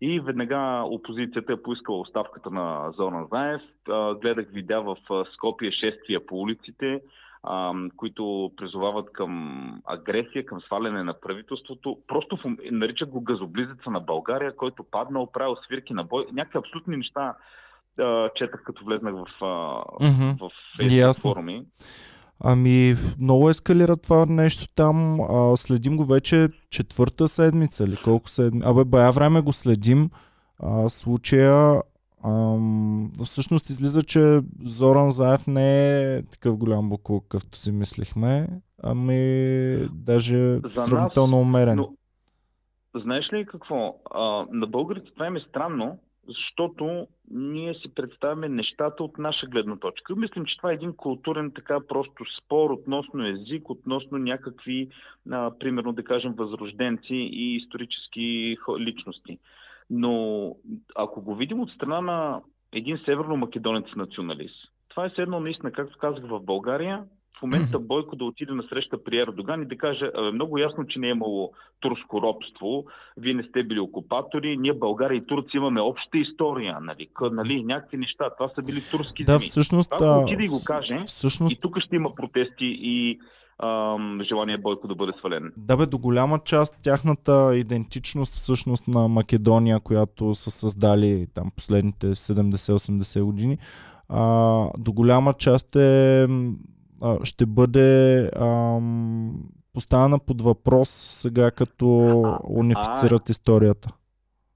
И веднага опозицията е поискала оставката на Зоран Заев. Гледах видеа в Скопия шествия по улиците а, които призовават към агресия, към сваляне на правителството. Просто в, наричат го газоблизица на България, който паднал, правил свирки на бой. Някакви абсолютни неща а, четах, като влезнах в, а, mm-hmm. в Facebook форуми. Ами, много ескалира това нещо там. А, следим го вече четвърта седмица или колко седмица. Абе, бая време го следим. А, случая Ам, всъщност излиза, че Зоран Заев не е такъв голям буклук, какъвто си мислихме, ами даже За сравнително нас, умерен. Но, знаеш ли какво? А, на българите това им е странно, защото ние си представяме нещата от наша гледна точка. Мислим, че това е един културен така просто спор относно език, относно някакви, а, примерно да кажем, възрожденци и исторически личности. Но ако го видим от страна на един северно-македонец националист, това е седно наистина, както казах в България, в момента Бойко да отиде на среща при Ердоган и да каже много ясно, че не е имало турско робство, вие не сте били окупатори, ние България и Турция имаме обща история, нали, нали някакви неща, това са били турски да, земи. Всъщност, това да отиде и го каже, всъщност... и тук ще има протести и ам, желание Бойко да бъде свален. Да бе, до голяма част тяхната идентичност всъщност на Македония, която са създали там последните 70-80 години, а, до голяма част е, а, ще бъде ам, поставена под въпрос сега като унифицират историята.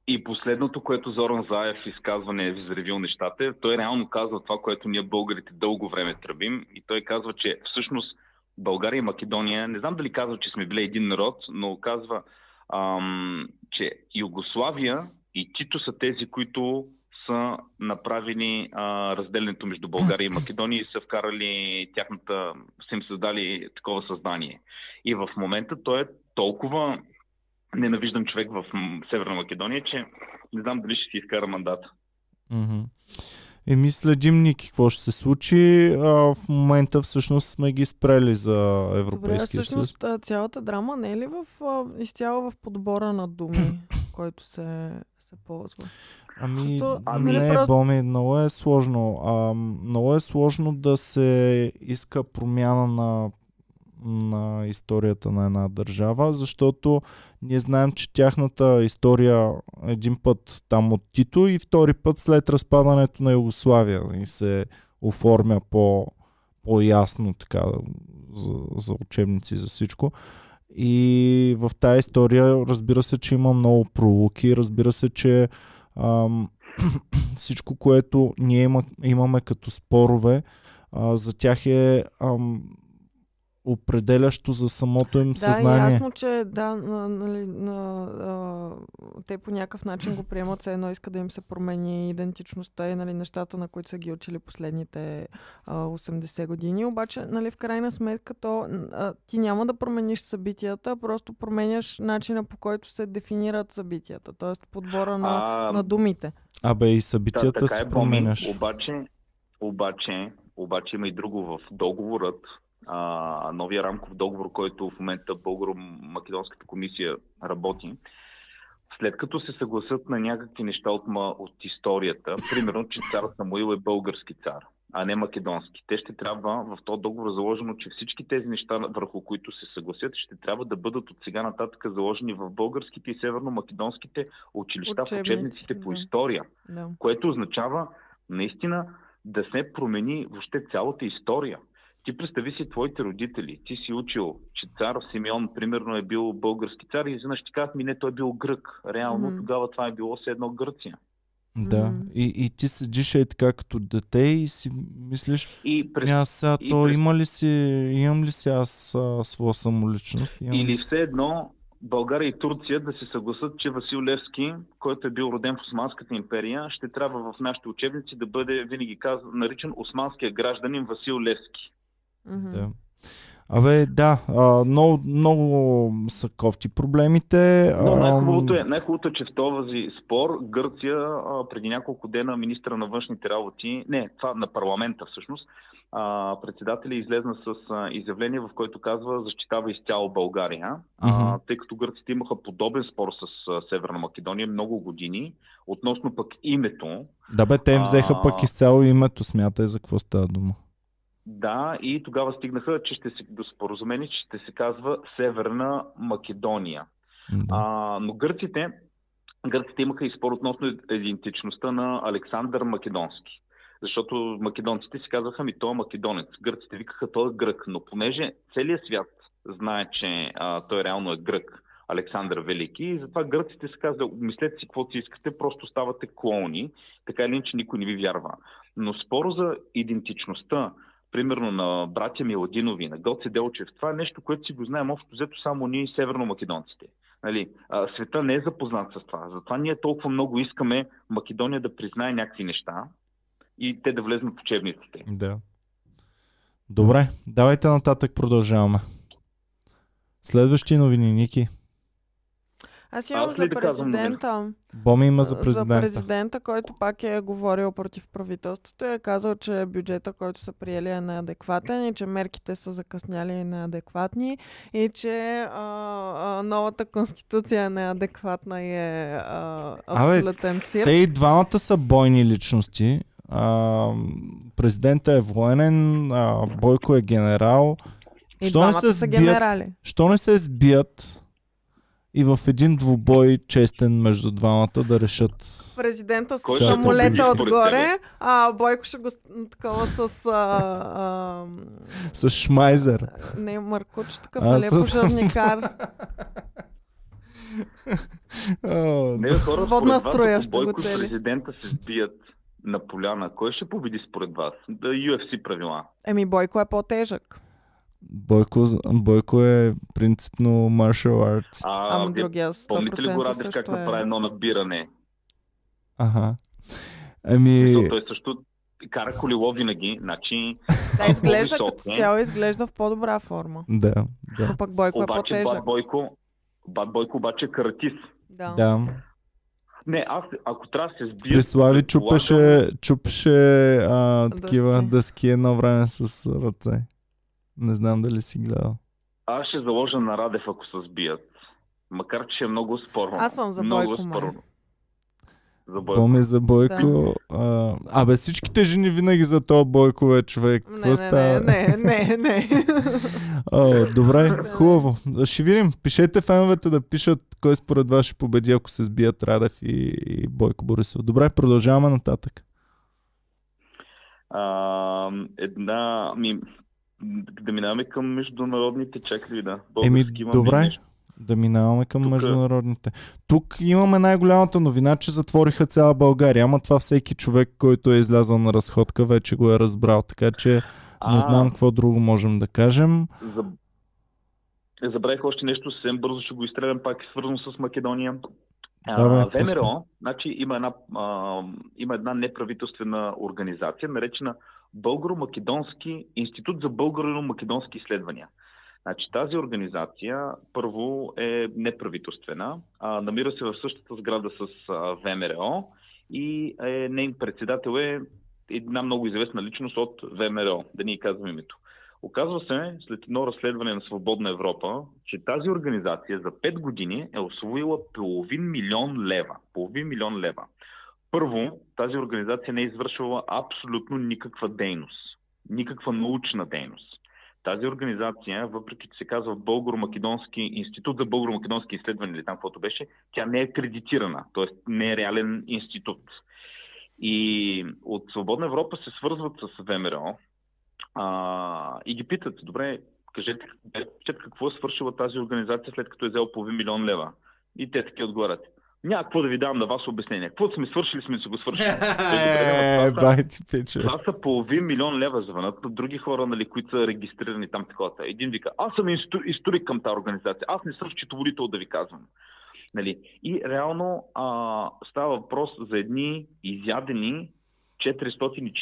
И последното, което Зоран Заев изказване е взревил нещата, той реално казва това, което ние българите дълго време тръбим и той казва, че всъщност България и Македония, не знам дали казва, че сме били един народ, но казва, ам, че Югославия и Тито са тези, които са направили а, разделението между България и Македония и са вкарали тяхната, са им създали такова съзнание. И в момента той е толкова ненавиждам човек в Северна Македония, че не знам дали ще си изкара мандата. Мгм. Еми следим Ники какво ще се случи. А, в момента всъщност сме ги спрели за Добре, Европейския съюз. всъщност а, цялата драма не е ли в, а, изцяло в подбора на думи, който се, се ползва? Ами, ами, не, просто- Боми, много е сложно. А, много е сложно да се иска промяна на, на историята на една държава, защото ние знаем, че тяхната история един път там от Тито и втори път след разпадането на Югославия и се оформя по, по-ясно така за, за учебници, за всичко. И в тази история разбира се, че има много пролуки, разбира се, че ам, всичко, което ние има, имаме като спорове, а, за тях е ам, определящо за самото им Да, съзнание. ясно, че да, на, нали, на, а, те по някакъв начин го приемат, все едно иска да им се промени идентичността и нали, нещата, на които са ги учили последните а, 80 години. Обаче, нали, в крайна сметка, то, а, ти няма да промениш събитията, просто променяш начина по който се дефинират събитията, т.е. подбора на, А, на думите. Абе и Та, събитията така си е, променяш. обаче, обаче, обаче има и друго в договорът, а, новия рамков договор, който в момента Българо-Македонската комисия работи. След като се съгласят на някакви неща от, от историята, примерно, че цар Самуил е български цар, а не македонски, те ще трябва, в този договор заложено, че всички тези неща, върху които се съгласят, ще трябва да бъдат от сега нататък заложени в българските и северно-македонските училища, в Учебници, учебниците по да. история Да. което означава наистина да се промени въобще цялата история. Ти представи си твоите родители. Ти си учил, че цар Симеон, примерно, е бил български цар и изведнъж ти казват ми, не, той е бил грък. Реално Мгм. тогава това е било все едно Гърция. Да. М. И, и ти седиш е така като дете и си мислиш, И през... Аз сега, и то през- има ли си, имам ли си аз а, своя самоличност? Имам ли Или все едно България и Турция да се съгласат, че Васил Левски, който е бил роден в Османската империя, ще трябва в нашите учебници да бъде винаги казан, наричан османския гражданин Васил Левски. Да. Абе, да, а, много, много са кофти проблемите. Но най-хубавото е, най-хубавото е, че в този спор Гърция а, преди няколко дена министра на външните работи, не, това на парламента всъщност, а, председателя излезна с а, изявление, в което казва защитава изцяло България, а, тъй като гърците имаха подобен спор с а, Северна Македония много години, относно пък името. Да бе, те им взеха А. пък изцяло името, смятай за какво става дума. Да, и тогава стигнаха, че ще се, до споразумение, че ще се казва Северна Македония. Да. А, но гърците, гърците имаха и спор относно идентичността на Александър Македонски. Защото македонците си казваха, ми той е македонец. Гърците викаха, той е грък. Но понеже целият свят знае, че а, той реално е грък, Александър Велики, и затова гърците се казват, мислете си каквото си искате, просто ставате клоуни, така или иначе никой не ви вярва. Но споро за идентичността, примерно на братя Миладинови, на Гоце Делчев, това е нещо, което си го знаем общо взето само ние северно-македонците. Нали, а, света не е запознат с това. Затова ние толкова много искаме Македония да признае някакви неща и те да влезнат в учебниците. да. Добре, давайте нататък продължаваме. Следващи новини, Ники. Аз имам Аз за ли да казвам новина? президента. Боми има за За президента. президента, който пак е говорил против правителството и е казал, че бюджета, който са приели е неадекватен и че мерките са закъсняли и неадекватни и че а, а, новата конституция е неадекватна и е а, абсолютен цирк. Те и двамата са бойни личности. А, президента е военен, а, Бойко е генерал. И Що не двамата се са сбият? генерали. Що не се сбият и в един двубой честен между двамата да решат. Президента с Кой самолета отгоре, а Бойко ще го такова с... А, а, С Шмайзер. не, Маркуч, такъв, А, нали, с- пожарникар. О, Не, хора, С водна според струя вас, ще ако го Бойко цели. президента се сбият на поляна, кой ще победи според вас? Да UFC правила. Еми, Бойко е по-тежък. Бойко, Бойко е принципно martial artist. А, Ама другия помните ли го 100% Радев как също направи е. едно набиране? Ага. Ами, Защото той също кара колело винаги, значи Да, изглежда като е. цяло, изглежда в по-добра форма. да, да, Но пък Бойко е Обаче по-тежък. Бат Бойко, Бат Бойко обаче е каратист. Да. да. Не, аз ако трябва да се сбия... При Слави предполагам, чупеше, чупеше а, такива Дъски. дъски едно време с ръце. Не знам дали си гледал. Аз ще заложа на Радев, ако се сбият. Макар, че е много спорно. Аз съм за много Бойко, май. спорно. За Бойко. Боми за Бойко. А, абе всичките жени винаги за този Бойко е човек. Не, Какво не, става? не, не, не, не. О, добре, хубаво. Ще видим. Пишете феновете да пишат кой според вас ще победи, ако се сбият Радев и, и Бойко Борисов. Добре, продължаваме нататък. А, една... Ми, да минаваме към международните чакли, да. Еми, Български имаме добре. нещо. Да минаваме към Тук- международните. Тук имаме най-голямата новина, че затвориха цяла България. Ама това всеки човек, който е излязъл на разходка, вече го е разбрал. Така че не А, знам какво друго можем да кажем. За... Забравих още нещо, съвсем бързо ще го изстрелям, пак е свързано с Македония. Давай, А, пускай. ВМРО, значи има една, а, има една неправителствена организация, наречена Българо-Македонски институт за българо-македонски изследвания. Значи, тази организация първо е неправителствена, а, намира се в същата сграда с а, ВМРО и е, нейн председател е една много известна личност от ВМРО, да ни казвам името. Оказва се, след едно разследване на Свободна Европа, че тази организация за 5 години е освоила половин милион лева. Половин милион лева. Първо, тази организация не е извършвала абсолютно никаква дейност. Никаква научна дейност. Тази организация, въпреки че се казва Българо-Македонски институт за българо-македонски изследвания или там каквото беше, тя не е кредитирана, т.е. не е реален институт. И от Свободна Европа се свързват с ВМРО а, и ги питат, добре, кажете какво е свършила тази организация след като е взел половин милион лева. И те таки отговарят. Няма какво да ви давам на вас обяснение. Каквото сме свършили, сме си го свършили. Е, Добре, ама това са- бай ти пиче. това са половин милион лева звънат на други хора, нали, които са регистрирани там такова. Един вика, аз съм исто- историк към тази организация, аз не съм счетоводител да ви казвам. Нали? И реално а, става въпрос за едни изядени 440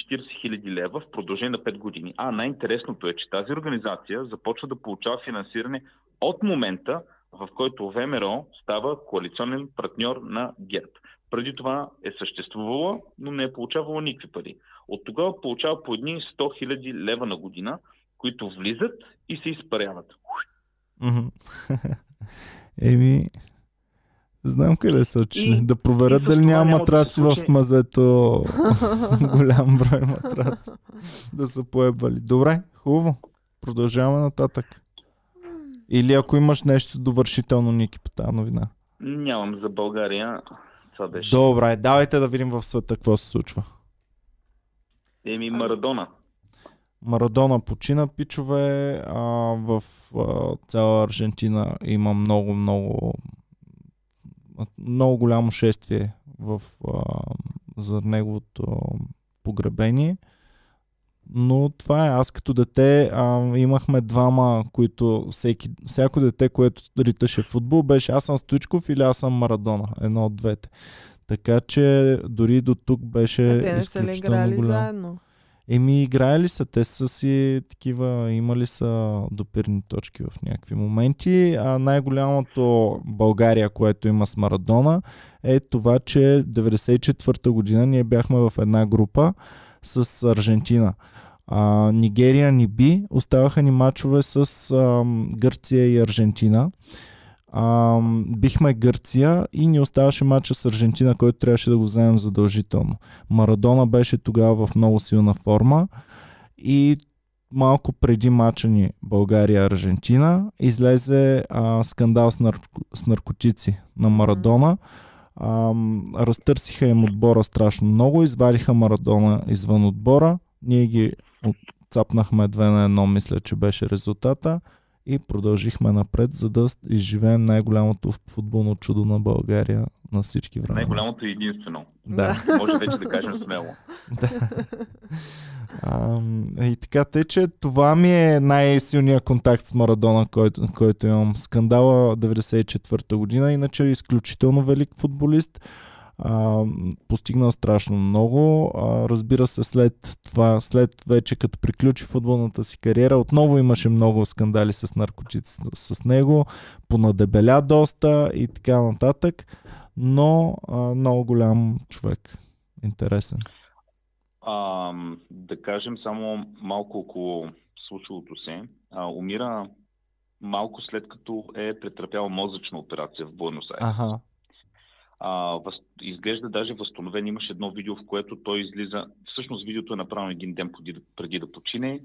хиляди лева в продължение на 5 години. А най-интересното е, че тази организация започва да получава финансиране от момента, в който ВМРО става коалиционен партньор на ГЕРБ. Преди това е съществувала, но не е получавала никакви пари. От тогава получава по едни 100 хиляди лева на година, които влизат и се изпаряват. Еми, знам къде са отишли. Да проверят дали няма да матраци в мазето. Голям брой матраци. Да са поебали. Добре, хубаво. Продължаваме нататък. Или ако имаш нещо довършително, Ники, по тази новина. Нямам за България. Това беше. Добре, давайте да видим в света какво се случва. Еми Марадона. Марадона почина, пичове. А, в а, цяла Аржентина има много, много много голямо шествие в, а, за неговото погребение. Но това е. Аз като дете а, имахме двама, които всеки, всяко дете, което риташе футбол, беше аз съм Стоичков или аз съм Марадона. Едно от двете. Така че дори до тук беше Те не са ли играли голям. заедно? Еми, играли са, те са си такива, имали са допирни точки в някакви моменти, а най-голямото България, което има с Марадона, е това, че 94-та година ние бяхме в една група с Аржентина. А, Нигерия ни би, оставаха ни мачове с а, Гърция и Аржентина. А, бихме Гърция и ни оставаше мача с Аржентина, който трябваше да го вземем задължително. Марадона беше тогава в много силна форма и малко преди мача ни България-Аржентина излезе а, скандал с, нар... с наркотици на Марадона. А, разтърсиха им отбора страшно много, извадиха Марадона извън отбора. Ние ги цапнахме две на едно, мисля, че беше резултата и продължихме напред, за да изживеем най-голямото футболно чудо на България на всички времена. Най-голямото и единствено. Да. Може вече да кажем смело. да. А, и така, те, че това ми е най-силният контакт с Марадона, който, който имам. Скандала 94-та година, иначе е изключително велик футболист. А, постигнал страшно много. А, разбира се, след това, след вече като приключи футболната си кариера, отново имаше много скандали с наркотици с, с него, понадебеля доста и така нататък, но а, много голям човек. Интересен. А, да кажем само малко около случилото се. А, умира малко след като е претърпял мозъчна операция в Буенос Айрес. Ага. А, въз... Изглежда даже възстановен. Имаше едно видео, в което той излиза. Всъщност видеото е направено един ден преди, преди да почине,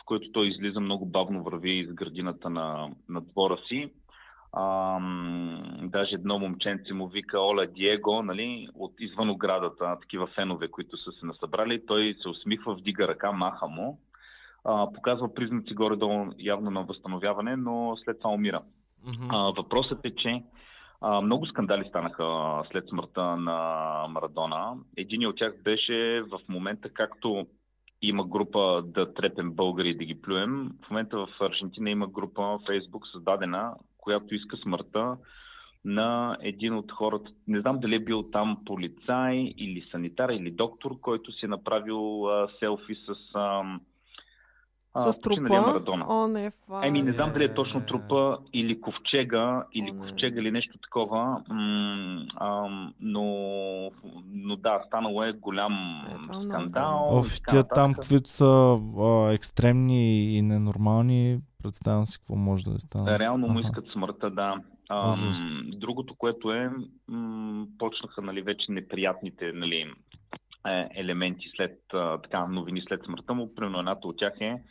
в което той излиза много бавно върви из градината на, на двора си. А, даже едно момченце му вика Оля Диего, нали, от извън оградата, такива фенове, които са се насъбрали. Той се усмихва, вдига ръка, маха му а, показва признаци горе-долу явно на възстановяване, но след това умира. Mm-hmm. А, въпросът е, че много скандали станаха след смъртта на Марадона. Един от тях беше в момента, както има група да трепем българи и да ги плюем. В момента в Аржентина има група в Фейсбук създадена, която иска смъртта на един от хората. Не знам дали е бил там полицай или санитар или доктор, който си е направил а, селфи с а, с трупа? О, не, фа... Еми, не знам дали е точно трупа или ковчега, или О, ковчега или нещо такова, м- а, но, но да, станало е голям е, скандал. Оф, тия там, които са а, екстремни и ненормални, представям си какво може да е стане. Реално му искат смъртта, да. А, другото, което е, м- почнаха нали, вече неприятните нали, е, елементи след така, новини след смъртта му. Примерно едната от тях е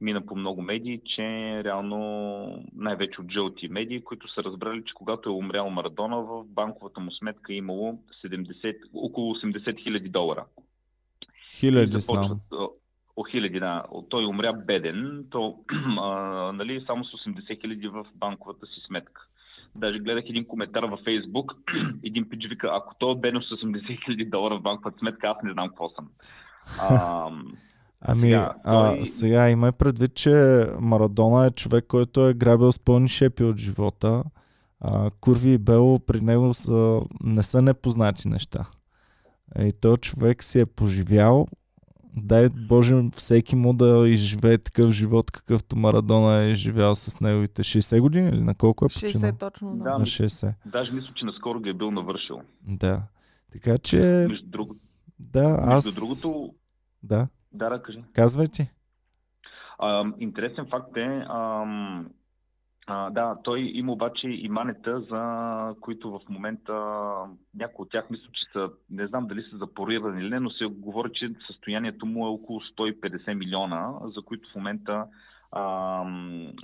мина по много медии, че реално най-вече от жълти медии, които са разбрали, че когато е умрял Марадона, в банковата му сметка е имало 70, около 80 хиляди долара. Хиляди знам. О, хиляди, да. Той умря беден, то а, нали, само с 80 хиляди в банковата си сметка. Даже гледах един коментар във Фейсбук. един пич вика, ако той е беден с 80 хиляди долара в банковата сметка, аз не знам какво съм. А, Ами, сега, той... а, сега имай предвид, че Марадона е човек, който е грабил с пълни шепи от живота. А, Курви и Бело при него са, не са непознати неща. И той човек си е поживял. Дай Боже всеки му да изживее такъв живот, какъвто Марадона е живял с неговите 60 години или на колко е починал? 60 точно, да. да на 60. Даже мисля, че наскоро ги е бил навършил. Да. Така че... Между, друг... да, аз... Между другото... Да. Да, да, кажи. Казвай ти. А, интересен факт е, а, а, да, той има обаче и манета, за които в момента някои от тях мисля, че са, не знам дали са запорирани или не, но се говори, че състоянието му е около 150 милиона, за които в момента а,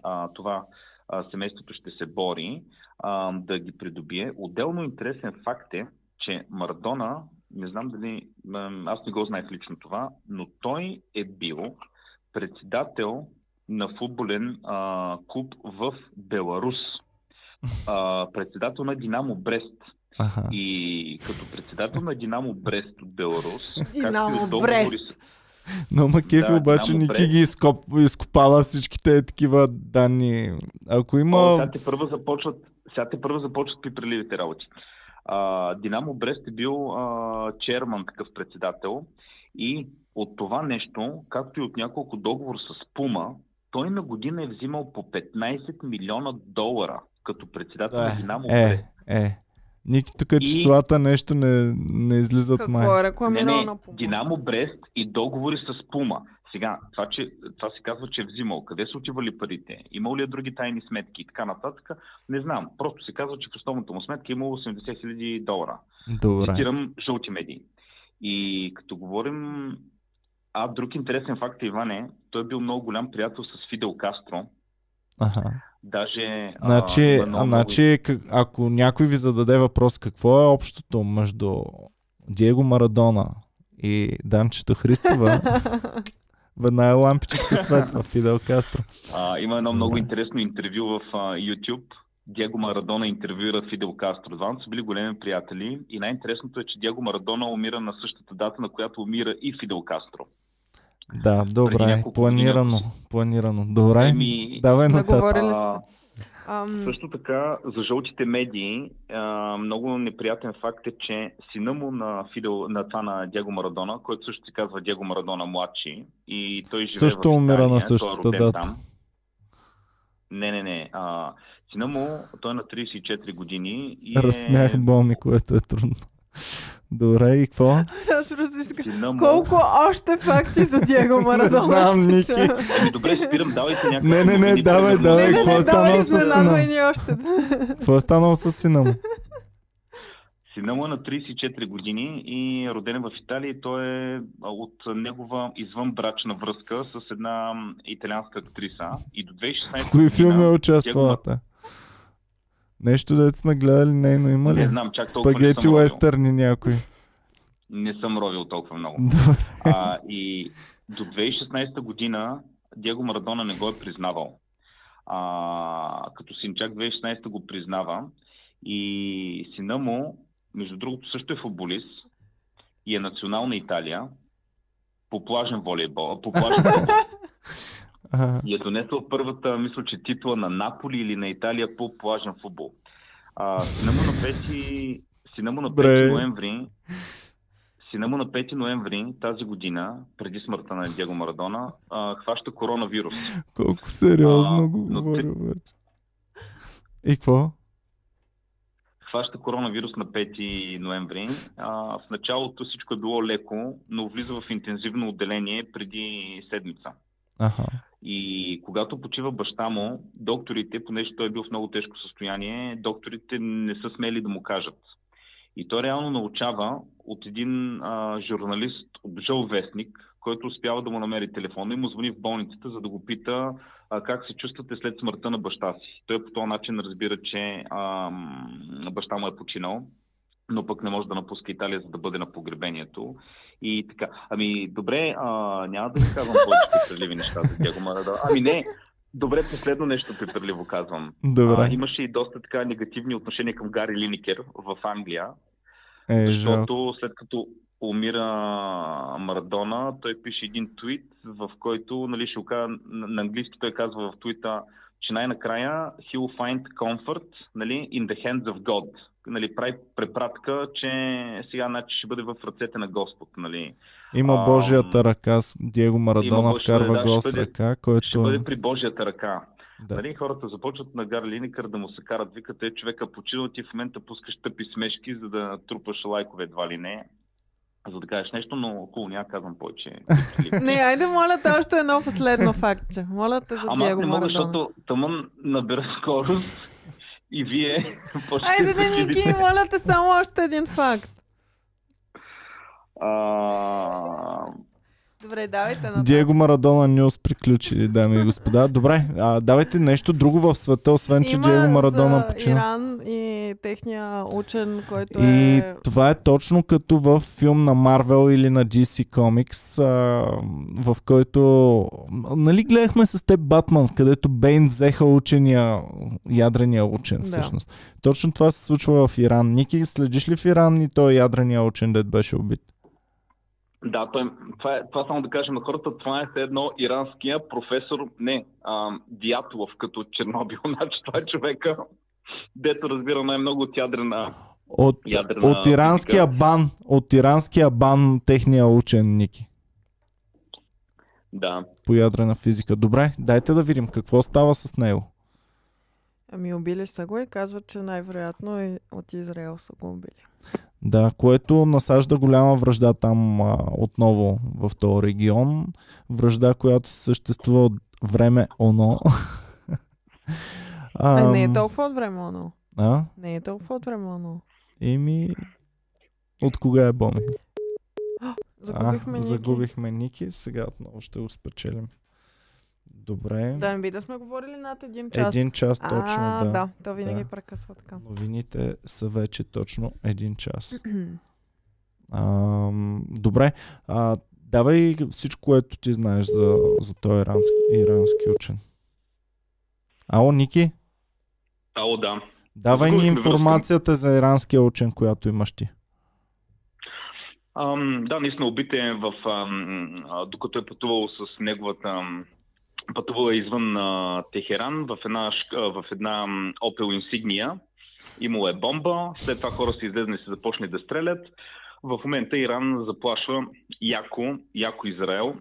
а, това а, семейството ще се бори а, да ги придобие. Отделно интересен факт е, че Мардона не знам дали, аз не го знаех лично това, но той е бил председател на футболен а, клуб в Беларус. А, председател на Динамо Брест. Ага. И като председател на Динамо Брест от Беларус, Динамо Брест. Но Макефи да, обаче Ники ги изкоп, изкопава всичките такива данни. Ако има... О, сега те първо започват, сега те първо започват при преливите работи. А, Динамо Брест е бил а, черман, такъв председател. И от това нещо, както и от няколко договор с Пума, той на година е взимал по 15 милиона долара като председател е, на Динамо е, Брест. Е, Ники, тук и... числата нещо не, не излизат Какво май. е рекламирал не, не, на Пума? Динамо Брест и договори с Пума. Сега, това, че, това се казва, че е взимал. Къде са отивали парите? Имал ли е други тайни сметки и така нататък? Не знам. Просто се казва, че в основната му сметка е имало 80 хиляди долара. Добре. Цитирам жълти медии. И като говорим... А, друг интересен факт е, Иване, той е бил много голям приятел с Фидел Кастро. Ага. Даже. Значи, а, много, значи много... ако някой ви зададе въпрос какво е общото между Диего Марадона и Данчето Христова, веднага лампичката светва Фидел Кастро. А, има едно много интересно интервю в а, YouTube. Диего Марадона интервюира Фидел Кастро. Двамата са били големи приятели и най-интересното е, че Диего Марадона умира на същата дата, на която умира и Фидел Кастро. Да, добре, планирано, планирано. Добре, Еми... давай нататък. Ам, Също така, за жълтите медии, а, много неприятен факт е, че сина му на, Фидел, на това на Диего Марадона, който също се казва Диего Марадона младши, и той живее Също в умира Италия, на той е същата дата. Там. Не, не, не. А, сина му, той е на 34 години и Разсмях е... Боми, което е трудно. Добре, и какво? Аз просто искам. Сина му... Колко още факти за Диего Марадона? знам, ще Ники. Ами, добре, спирам, давайте някакви... Не, не, не, давай, давай, Не, не, какво е не, станало с сина? Какво е станало с сина му? Сина му е на 34 години и е роден в Италия и той е от негова извънбрачна връзка с една италианска актриса. И до 2016 В кои филми е участвала? Нещо дето сме гледали нейно има Не ли? знам, чак толкова не Спагети съм ровил. уестърни някой. Не съм ровил толкова много. А, и до 2016 година Диего Марадона не го е признавал. А, като синчак 2016 го признава и сина му, между другото, също е футболист и е национална Италия по плажен волейбол, по плажен футбол. И е донесъл първата, мисля, че титла на Наполи или на Италия по плажен футбол. А, сина му на 5, сина му на 5 Бре. ноември Сина му на 5 ноември тази година, преди смъртта на Диего Марадона, а, хваща коронавирус. колко сериозно А, го но говори ти- вече. И какво? Хваща коронавирус на 5 ноември. А, в началото всичко е било леко, но влиза в интензивно отделение преди седмица. Аха. И когато почива баща му, докторите, понеже той е бил в много тежко състояние, докторите не са смели да му кажат. И той реално научава от един а, журналист от Жъл Вестник, който успява да му намери телефона и му звъни в болницата, за да го пита а, как се чувствате след смъртта на баща си. Той по този начин разбира, че а, баща му е починал но пък не може да напуска Италия, за да бъде на погребението. И така. Ами, добре, а, няма да ви казвам повече пеперливи неща за Марадона. Ами не, добре, последно нещо пеперливо казвам. Добре. А, имаше и доста така негативни отношения към Гари Линикер в Англия, Е, защото след като умира Марадона, той пише един твит, в който, нали, ще го кажа, на английски той казва в твита, че най-накрая he will find comfort нали, in the hands of God. Нали, прави препратка, че сега значи, ще бъде в ръцете на Господ. Нали. Има Божията ръка. с Диего Марадона вкарва да, гол ще с ръка, Ще който... бъде при Божията ръка. Да. Нали, хората започват на Гар Линикър да му се карат, викат, е, човека починал, ти в момента пускаш тъпи смешки, за да трупаш лайкове едва ли не, за да кажеш нещо, но хубаво, няма казвам повече. Не, айде, моля те още едно последно фактче. Моля те за Ама аз Диего не мога, Марадона. защото тъмън набира скорост и вие Айде да Ники, моля те само още един факт. А, Добре, давайте на Диего Марадона Нюс приключи, дами и господа. Добре, а, давайте нещо друго в света, освен че Има Диего Марадона почина. Иран и техния учен, който И е... това е точно като в филм на Марвел или на DC Comics, а, в който... Нали гледахме с теб Батман, където Бейн взеха учения, ядрения учен Да. всъщност. Точно това се случва в Иран. Ники, следиш ли в Иран и той ядрения учен, дед беше убит? Да, той, това, е, това само да кажем на хората, това е все едно иранския професор, не, а, Дятлов като Чернобил, значи това е човека, дето разбира най-много от ядрена От, Ядрена от иранския физика. бан, от иранския бан, техния учен Ники Да. по ядрена физика. Добре, дайте да видим какво става с него. Ами убили са го и казват, че най-вероятно и от Израел са го убили. Да, което насажда голяма връжда там а, отново в този регион. Връжда, която съществува от време оно. А, не е толкова от време оно. А? Не е толкова от време оно. Еми... От кога е Боми? Загубихме а, Ники. загубихме Ники. Сега отново ще го спечелим. Добре. Да, не би да сме говорили над един час. Един час точно, а, да. да. То винаги Да. прекъсва така. Новините са вече точно един час. Ам, добре, а, давай всичко, което ти знаеш за, за този ирански, ирански учен. Ало, Ники, Ало, да. давай ни информацията за иранския учен, която имаш ти. Ам, да, наистина убит е в, ам, а, докато е пътувал с неговата ам, пътувала извън а, Техеран в една, в една Opel Insignia. Имало е бомба, след това хора са излезли и се започне да стрелят. В момента Иран заплашва яко, яко Израел,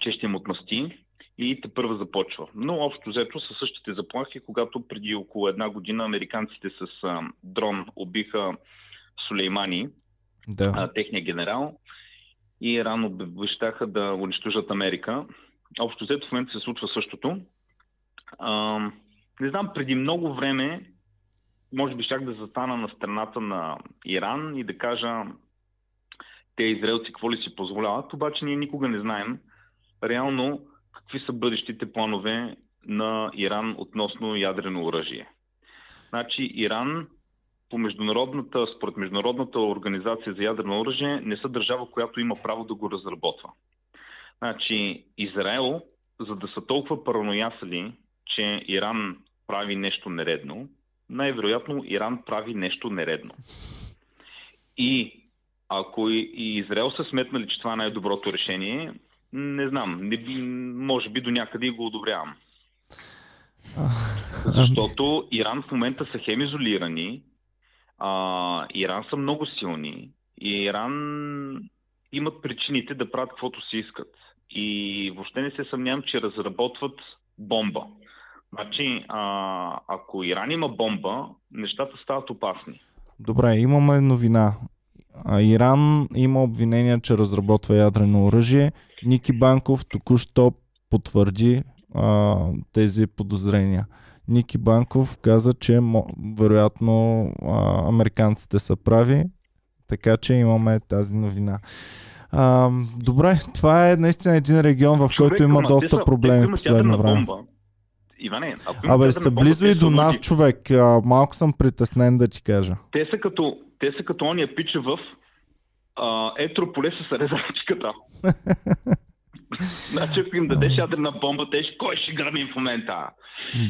че ще им отмъсти и те първа започва. Но общо взето са същите заплахи, когато преди около една година американците с а, дрон убиха Сулеймани, Да. а, техния генерал, и Иран обещаха да унищожат Америка. Общо взето в момента се случва същото. А, не знам, преди много време, може би щях да застана на страната на Иран и да кажа те израелци какво ли си позволяват, обаче ние никога не знаем реално какви са бъдещите планове на Иран относно ядрено оръжие. Значи Иран по международната, според Международната организация за ядрено оръжие не са държава, която има право да го разработва. Значи Израел, за да са толкова параноясали, че Иран прави нещо нередно, най-вероятно Иран прави нещо нередно. И ако и Израел са сметнали, че това е най-доброто решение, не знам, не би, може би до някъде го одобрявам. Защото Иран в момента са хем изолирани, а, Иран са много силни и Иран имат причините да правят каквото си искат. И въобще не се съмнявам, че разработват бомба. Значи, а, ако Иран има бомба, нещата стават опасни. Добре, имаме новина. Иран има обвинения, че разработва ядрено оръжие. Ники Банков току-що потвърди а, тези подозрения. Ники Банков каза, че вероятно а, американците са прави, така че имаме тази новина. А, добре, това е наистина един регион, в който има доста проблеми в последно време. Иване, ако имат Абе, са близо и до нас, човек. А, малко съм притеснен да ти кажа. Те са като, те са като ония пича в а, Етрополе с резачката. значи, ако им дадеш ядрена бомба, те ще, кой ще грабим в момента?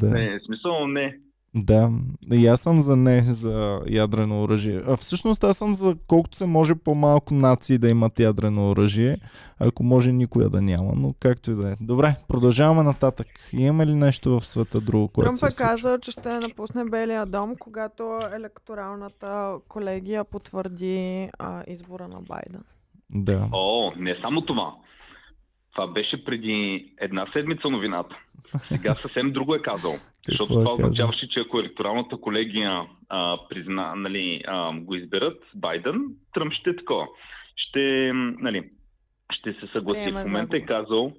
Да. Не, смисъл не. Да, и аз съм за не за ядрено оръжие. А всъщност аз съм за колкото се може по-малко нации да имат ядрено оръжие, ако може никоя да няма, но както и да е. Добре, продължаваме нататък. Имаме ли нещо в света друго, което Тръмп е казал, че ще напусне Белия дом, когато електоралната колегия потвърди а, избора на Байден. Да. О, не само това. Това беше преди една седмица новината. Сега съвсем друго е казал. Защото е това казал? означаваше, че ако електоралната колегия а, призна, нали, а, го изберат Байден, Тръмп ще е такова. Ще, нали, ще се съгласи. Приема В момента е казал,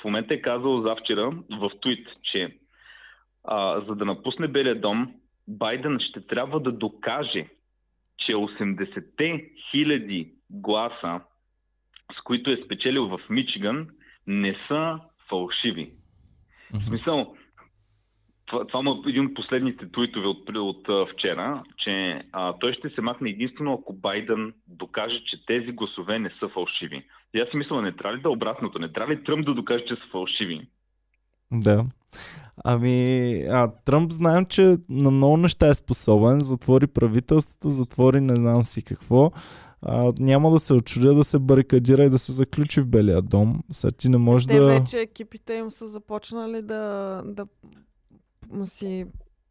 в момента е казал завчера в твит, че а, за да напусне Белия дом, Байден ще трябва да докаже, че 80-те хиляди гласа, с които е спечелил в Мичиган, не са фалшиви. В Мгм. смисъл, това, това е един от последните туитове от, от, а, вчера, че а, той ще се махне единствено ако Байден докаже, че тези гласове не са фалшиви. И аз си мисля, не трябва ли да е обратното? Не трябва ли Тръмп да докаже, че са фалшиви? Да. Ами, а, Тръмп знаем, че на много неща е способен. Затвори правителството, затвори не знам си какво. А, няма да се очудя да се барикадира и да се заключи в Белия дом. Сега ти не можеш Те да... вече екипите им са започнали да, да си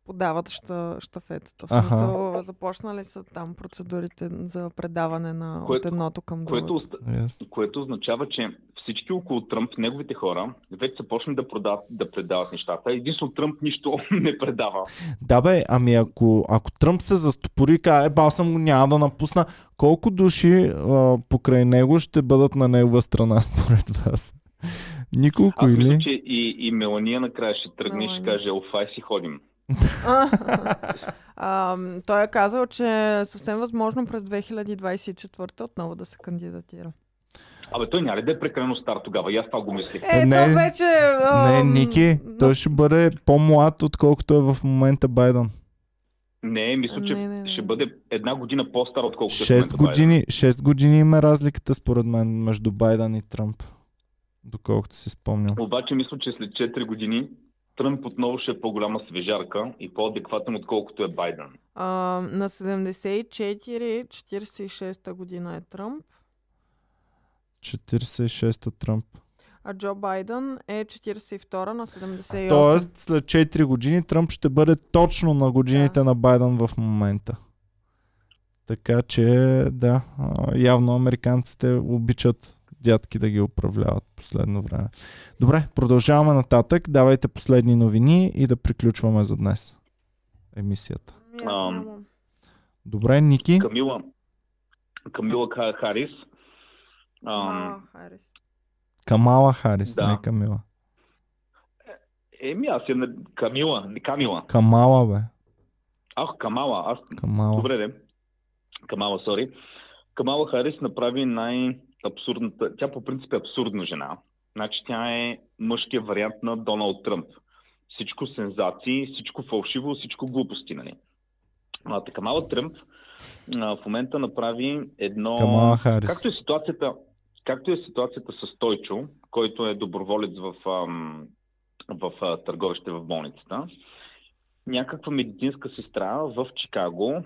подават ща, щафетата. В Аха. смисъл, започнали са там процедурите за предаване на Което- от едното към Което, другото. Yes. което означава, че всички около Тръмп, неговите хора, вече са почнали да, продават, да предават нещата. Единствено Тръмп нищо не предава. Да бе, ами ако, ако Тръмп се застопори и каже, е, бал съм го, няма да напусна, колко души а, покрай него ще бъдат на негова страна според вас? Николко мисля, или? че и, и Мелания накрая ще тръгне и ще каже, офай си ходим. А, а, той е казал, че е съвсем възможно през 2024 отново да се кандидатира. Абе, той няма ли да е прекалено стар тогава? И аз това го мислих. Е, Не. то вече... Не, ам, Ники, на- той ще бъде по-млад, отколкото е в момента Байден. Не, мисля, че Не, не, не. ще бъде една година по-стар, отколкото е в 6 момента Байден. години, 6 години има разликата според мен между Байден и Тръмп. Доколкото си спомням. Обаче мисля, че след 4 години Тръмп отново ще е по-голяма свежарка и по-адекватен, отколкото е Байден. А, на 74-46 година е Тръмп. 46-та Тръмп. А А Джо Байден е 42 на 78. Тоест, след 4 години Тръмп ще бъде точно на годините Да. на Байден в момента. Така че, да, явно американците обичат дядки да ги управляват последно време. Добре, продължаваме нататък. Давайте последни новини и да приключваме за днес емисията. Ами. Добре, Ники? Камила, Камила Ха- Харис. Ам, А, Харис. Камала Харис, Да. не Камила. Еми, аз я... не- Камила, не Камила. Камала, бе. Ах, Камала. Аз... Камала. Добре, де. Камала, сори. Камала Харис направи най-абсурдната... Тя по принцип е абсурдна жена. Значи тя е мъжкият вариант на Доналд Тръмп. Всичко сензации, всичко фалшиво, всичко глупости, нали? А, Камала Тръмп а, в момента направи едно... Камала Харис. Както е ситуацията, както е ситуацията с Стойчо, който е доброволец в, ам, в търговище в болницата, някаква медицинска сестра в Чикаго,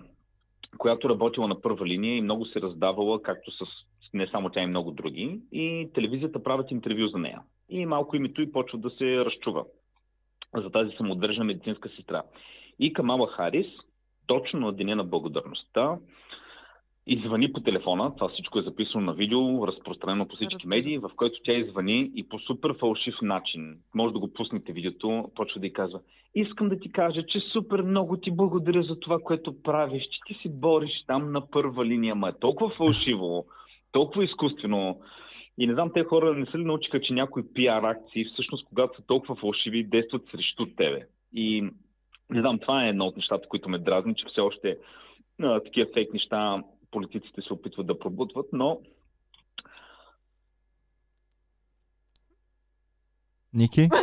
която работила на първа линия и много се раздавала, както с не само тя и много други, и телевизията правят интервю за нея. И малко името и почва да се разчува за тази самоотдържана медицинска сестра. И Камала Харис, точно на Деня на благодарността, извъни по телефона, това всичко е записано на видео, разпространено по всички медии, в който тя извъни и по супер фалшив начин, може да го пуснете видеото, почва да й казва, искам да ти кажа, че супер много ти благодаря за това, което правиш, че ти си бориш там на първа линия, ма е толкова фалшиво, толкова изкуствено. И не знам, те хора не са ли научиха, че някои пиар акции, всъщност, когато са толкова фалшиви, действат срещу тебе. И не знам, това е едно от нещата, които ме дразни, че все още а, такива фейк неща политиците се опитват да пробутват, но Ники?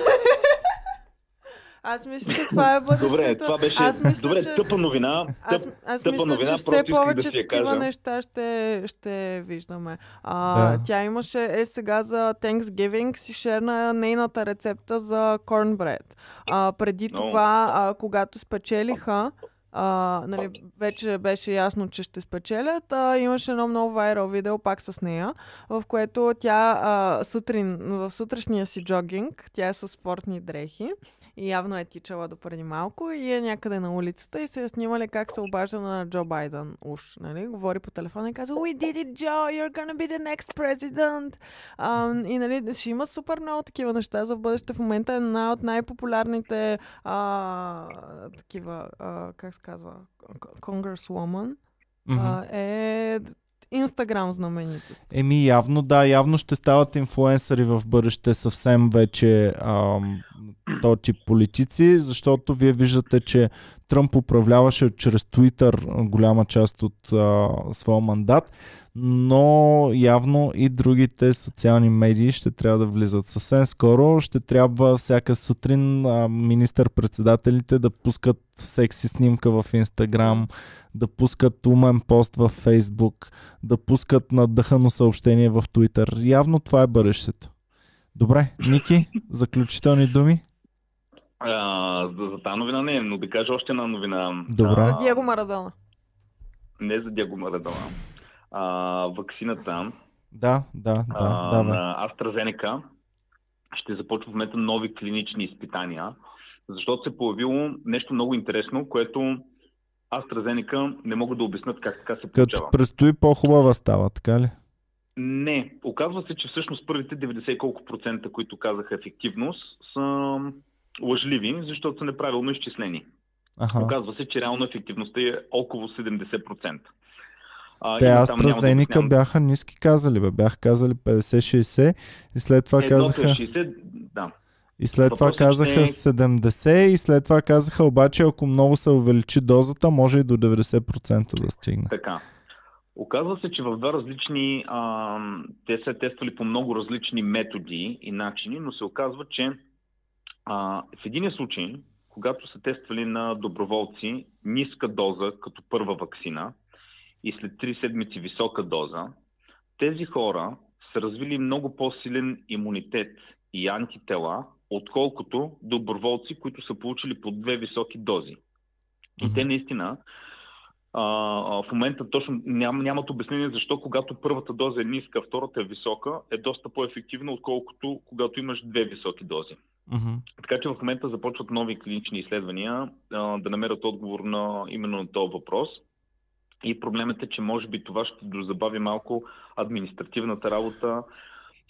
Аз мисля, че това е бъдещето. добре, това беше Аз мисля, добре, че... тъпа новина. Аз, Тъп, аз тъпа мисля, новина, че все да повече я такива кажа. неща ще, ще виждаме. А, Да. Тя имаше, е сега за Thanksgiving си шерна нейната рецепта за cornbread. А, преди Но- това, а, когато спечелиха, а, нали, вече беше ясно, че ще спечелят. А, имаше едно много вайрал видео пак с нея, в което тя а, сутрин, в сутрешния си джогинг, тя е с спортни дрехи и явно е тичала до преди малко и е някъде на улицата и се е снимали как се обажда на Джо Байден уж, нали? Говори по телефона и казва We did it, Joe! You're gonna be the next president! А, и нали, ще има супер много такива неща за в бъдеще. В момента е една от най-популярните а, такива, а, как се казва, Congresswoman Мгм. а, е Инстаграм знаменитост. Еми, явно да, явно ще стават инфлуенсъри в бъдеще съвсем вече ам, то тип политици, защото вие виждате, че Тръмп управляваше чрез Twitter голяма част от а, своя мандат, но явно и другите социални медии ще трябва да влизат съвсем скоро. Ще трябва всяка сутрин министър-председателите да пускат секси снимка в Инстаграм, да пускат умен пост в Фейсбук, да пускат надъхано съобщение в Twitter. Явно това е бъдещето. Добре, Ники, заключителни думи? А, за, за тази новина не, но да кажа още една новина. Добре. За Диего Марадона. Не за Диего Марадона. А, ваксината Да, да, да, а, на AstraZeneca ще започва в момента нови клинични изпитания, защото се е появило нещо много интересно, което AstraZeneca не могат да обяснат как така се Като получава. предстои по-хубава става, така ли? Не. Оказва се, че всъщност първите 90 и колко процента, които казаха ефективност, са лъжливи, защото са неправилно изчислени. Аха. Оказва се, че реално ефективността е около 70%. А, Те няма AstraZeneca обяснявам. бяха ниски казали, бе. Бяха казали 50-60 и след това Едното е казаха... 60, да. И след това Въпросът е, казаха че- 70 и след това казаха обаче ако много се увеличи дозата, може и до 90% да стигне. Така. Оказва се, че в два различни... А, те са тествали по много различни методи и начини, но се оказва, че а, в един случай, когато са тествали на доброволци ниска доза като първа вакцина и след 3 седмици висока доза, тези хора са развили много по-силен имунитет и антитела, отколкото доброволци, които са получили по две високи дози. И те наистина а, в момента точно ням, нямат обяснение защо когато първата доза е ниска, втората е висока, е доста по-ефективна, отколкото когато имаш две високи дози. Мгм. Така че в момента започват нови клинични изследвания а, да намерят отговор на именно на този въпрос. И проблемът е, че може би това ще дозабави малко административната работа,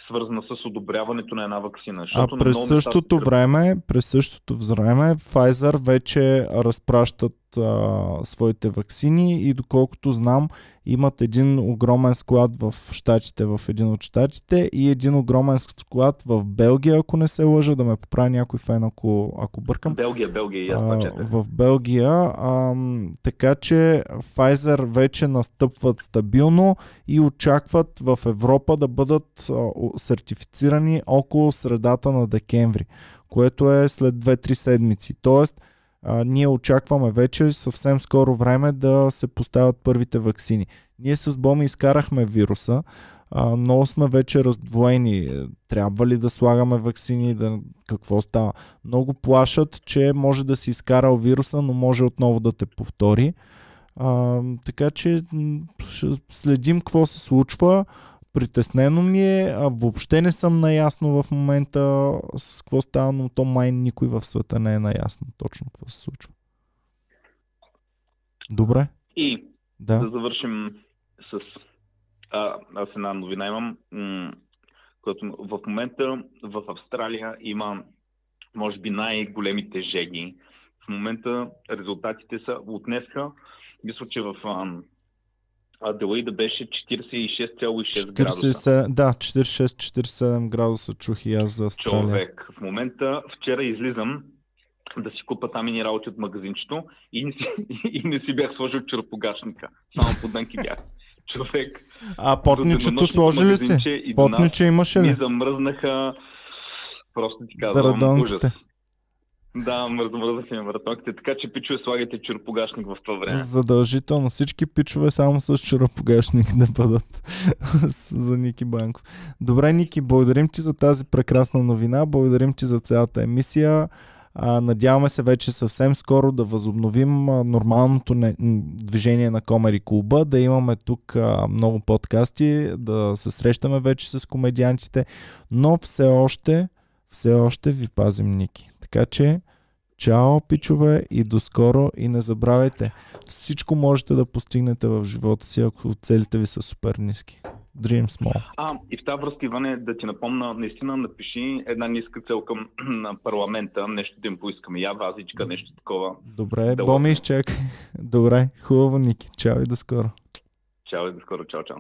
свързана с одобряването на една вакцина. А през места същото време, през същото време, Pfizer вече разпращат а, своите вакцини и доколкото знам, имат един огромен склад в щатите, в един от щатите и един огромен склад в Белгия, ако не се лъжа, да ме поправи някой фен, ако, ако бъркам. Белгия, Белгия а, в Белгия. ам, така че Pfizer вече настъпват стабилно и очакват в Европа да бъдат а, сертифицирани около средата на декември, което е след 2-3 седмици. Тоест, а, ние очакваме вече съвсем скоро време да се поставят първите вакцини. Ние с Боми изкарахме вируса, а, много сме вече раздвоени. Трябва ли да слагаме вакцини, да, какво става? Много плашат, че може да си изкарал вируса, но може отново да те повтори. А, така че следим какво се случва. Притеснено ми е, а въобще не съм наясно в момента с какво става, но то май никой в света не е наясно точно какво се случва. Добре, И да да. завършим с... А, аз една новина имам, м- която в момента в Австралия има, може би, най-големите жеги. В момента резултатите са от днеска. Мисля, че в ам, Аделаида беше 46,6 градуса. 47, да, 46-47 градуса чух и аз за Австралия. човек. В момента, вчера излизам да си купа там и работи от магазинчето и не си, и не си бях сложил черпогашника. Само под дънки бях. Човек. А потничето денонощното сложи ли си? Потниче имаше Ми ли? замръзнаха. Просто ти казвам. Ужас. Да, мръз, мръзнаха ми маратонките. Така че пичове слагайте черпогашник в това време. Задължително всички пичове само с черапогашник да бъдат за Ники Банков. Добре, Ники, благодарим ти за тази прекрасна новина, благодарим ти за цялата емисия. А, надяваме се вече съвсем скоро да възобновим а, нормалното не, движение на Комери Клуба, да имаме тук а, много подкасти, да се срещаме вече с комедиантите, но все още, все още ви пазим Ники. Така че, чао, пичове, и до скоро и не забравяйте, всичко можете да постигнете в живота си, ако целите ви са супер ниски. Dream small. А, и в тази връзка, Иване, да ти напомна, наистина напиши една ниска цел към на парламента, нещо да им поискаме. Я вазичка, нещо такова. Добре, Да Боми, изчакай. Добре, хубаво, Ники. Чао и до скоро. Чао и до скоро. Чао, чао.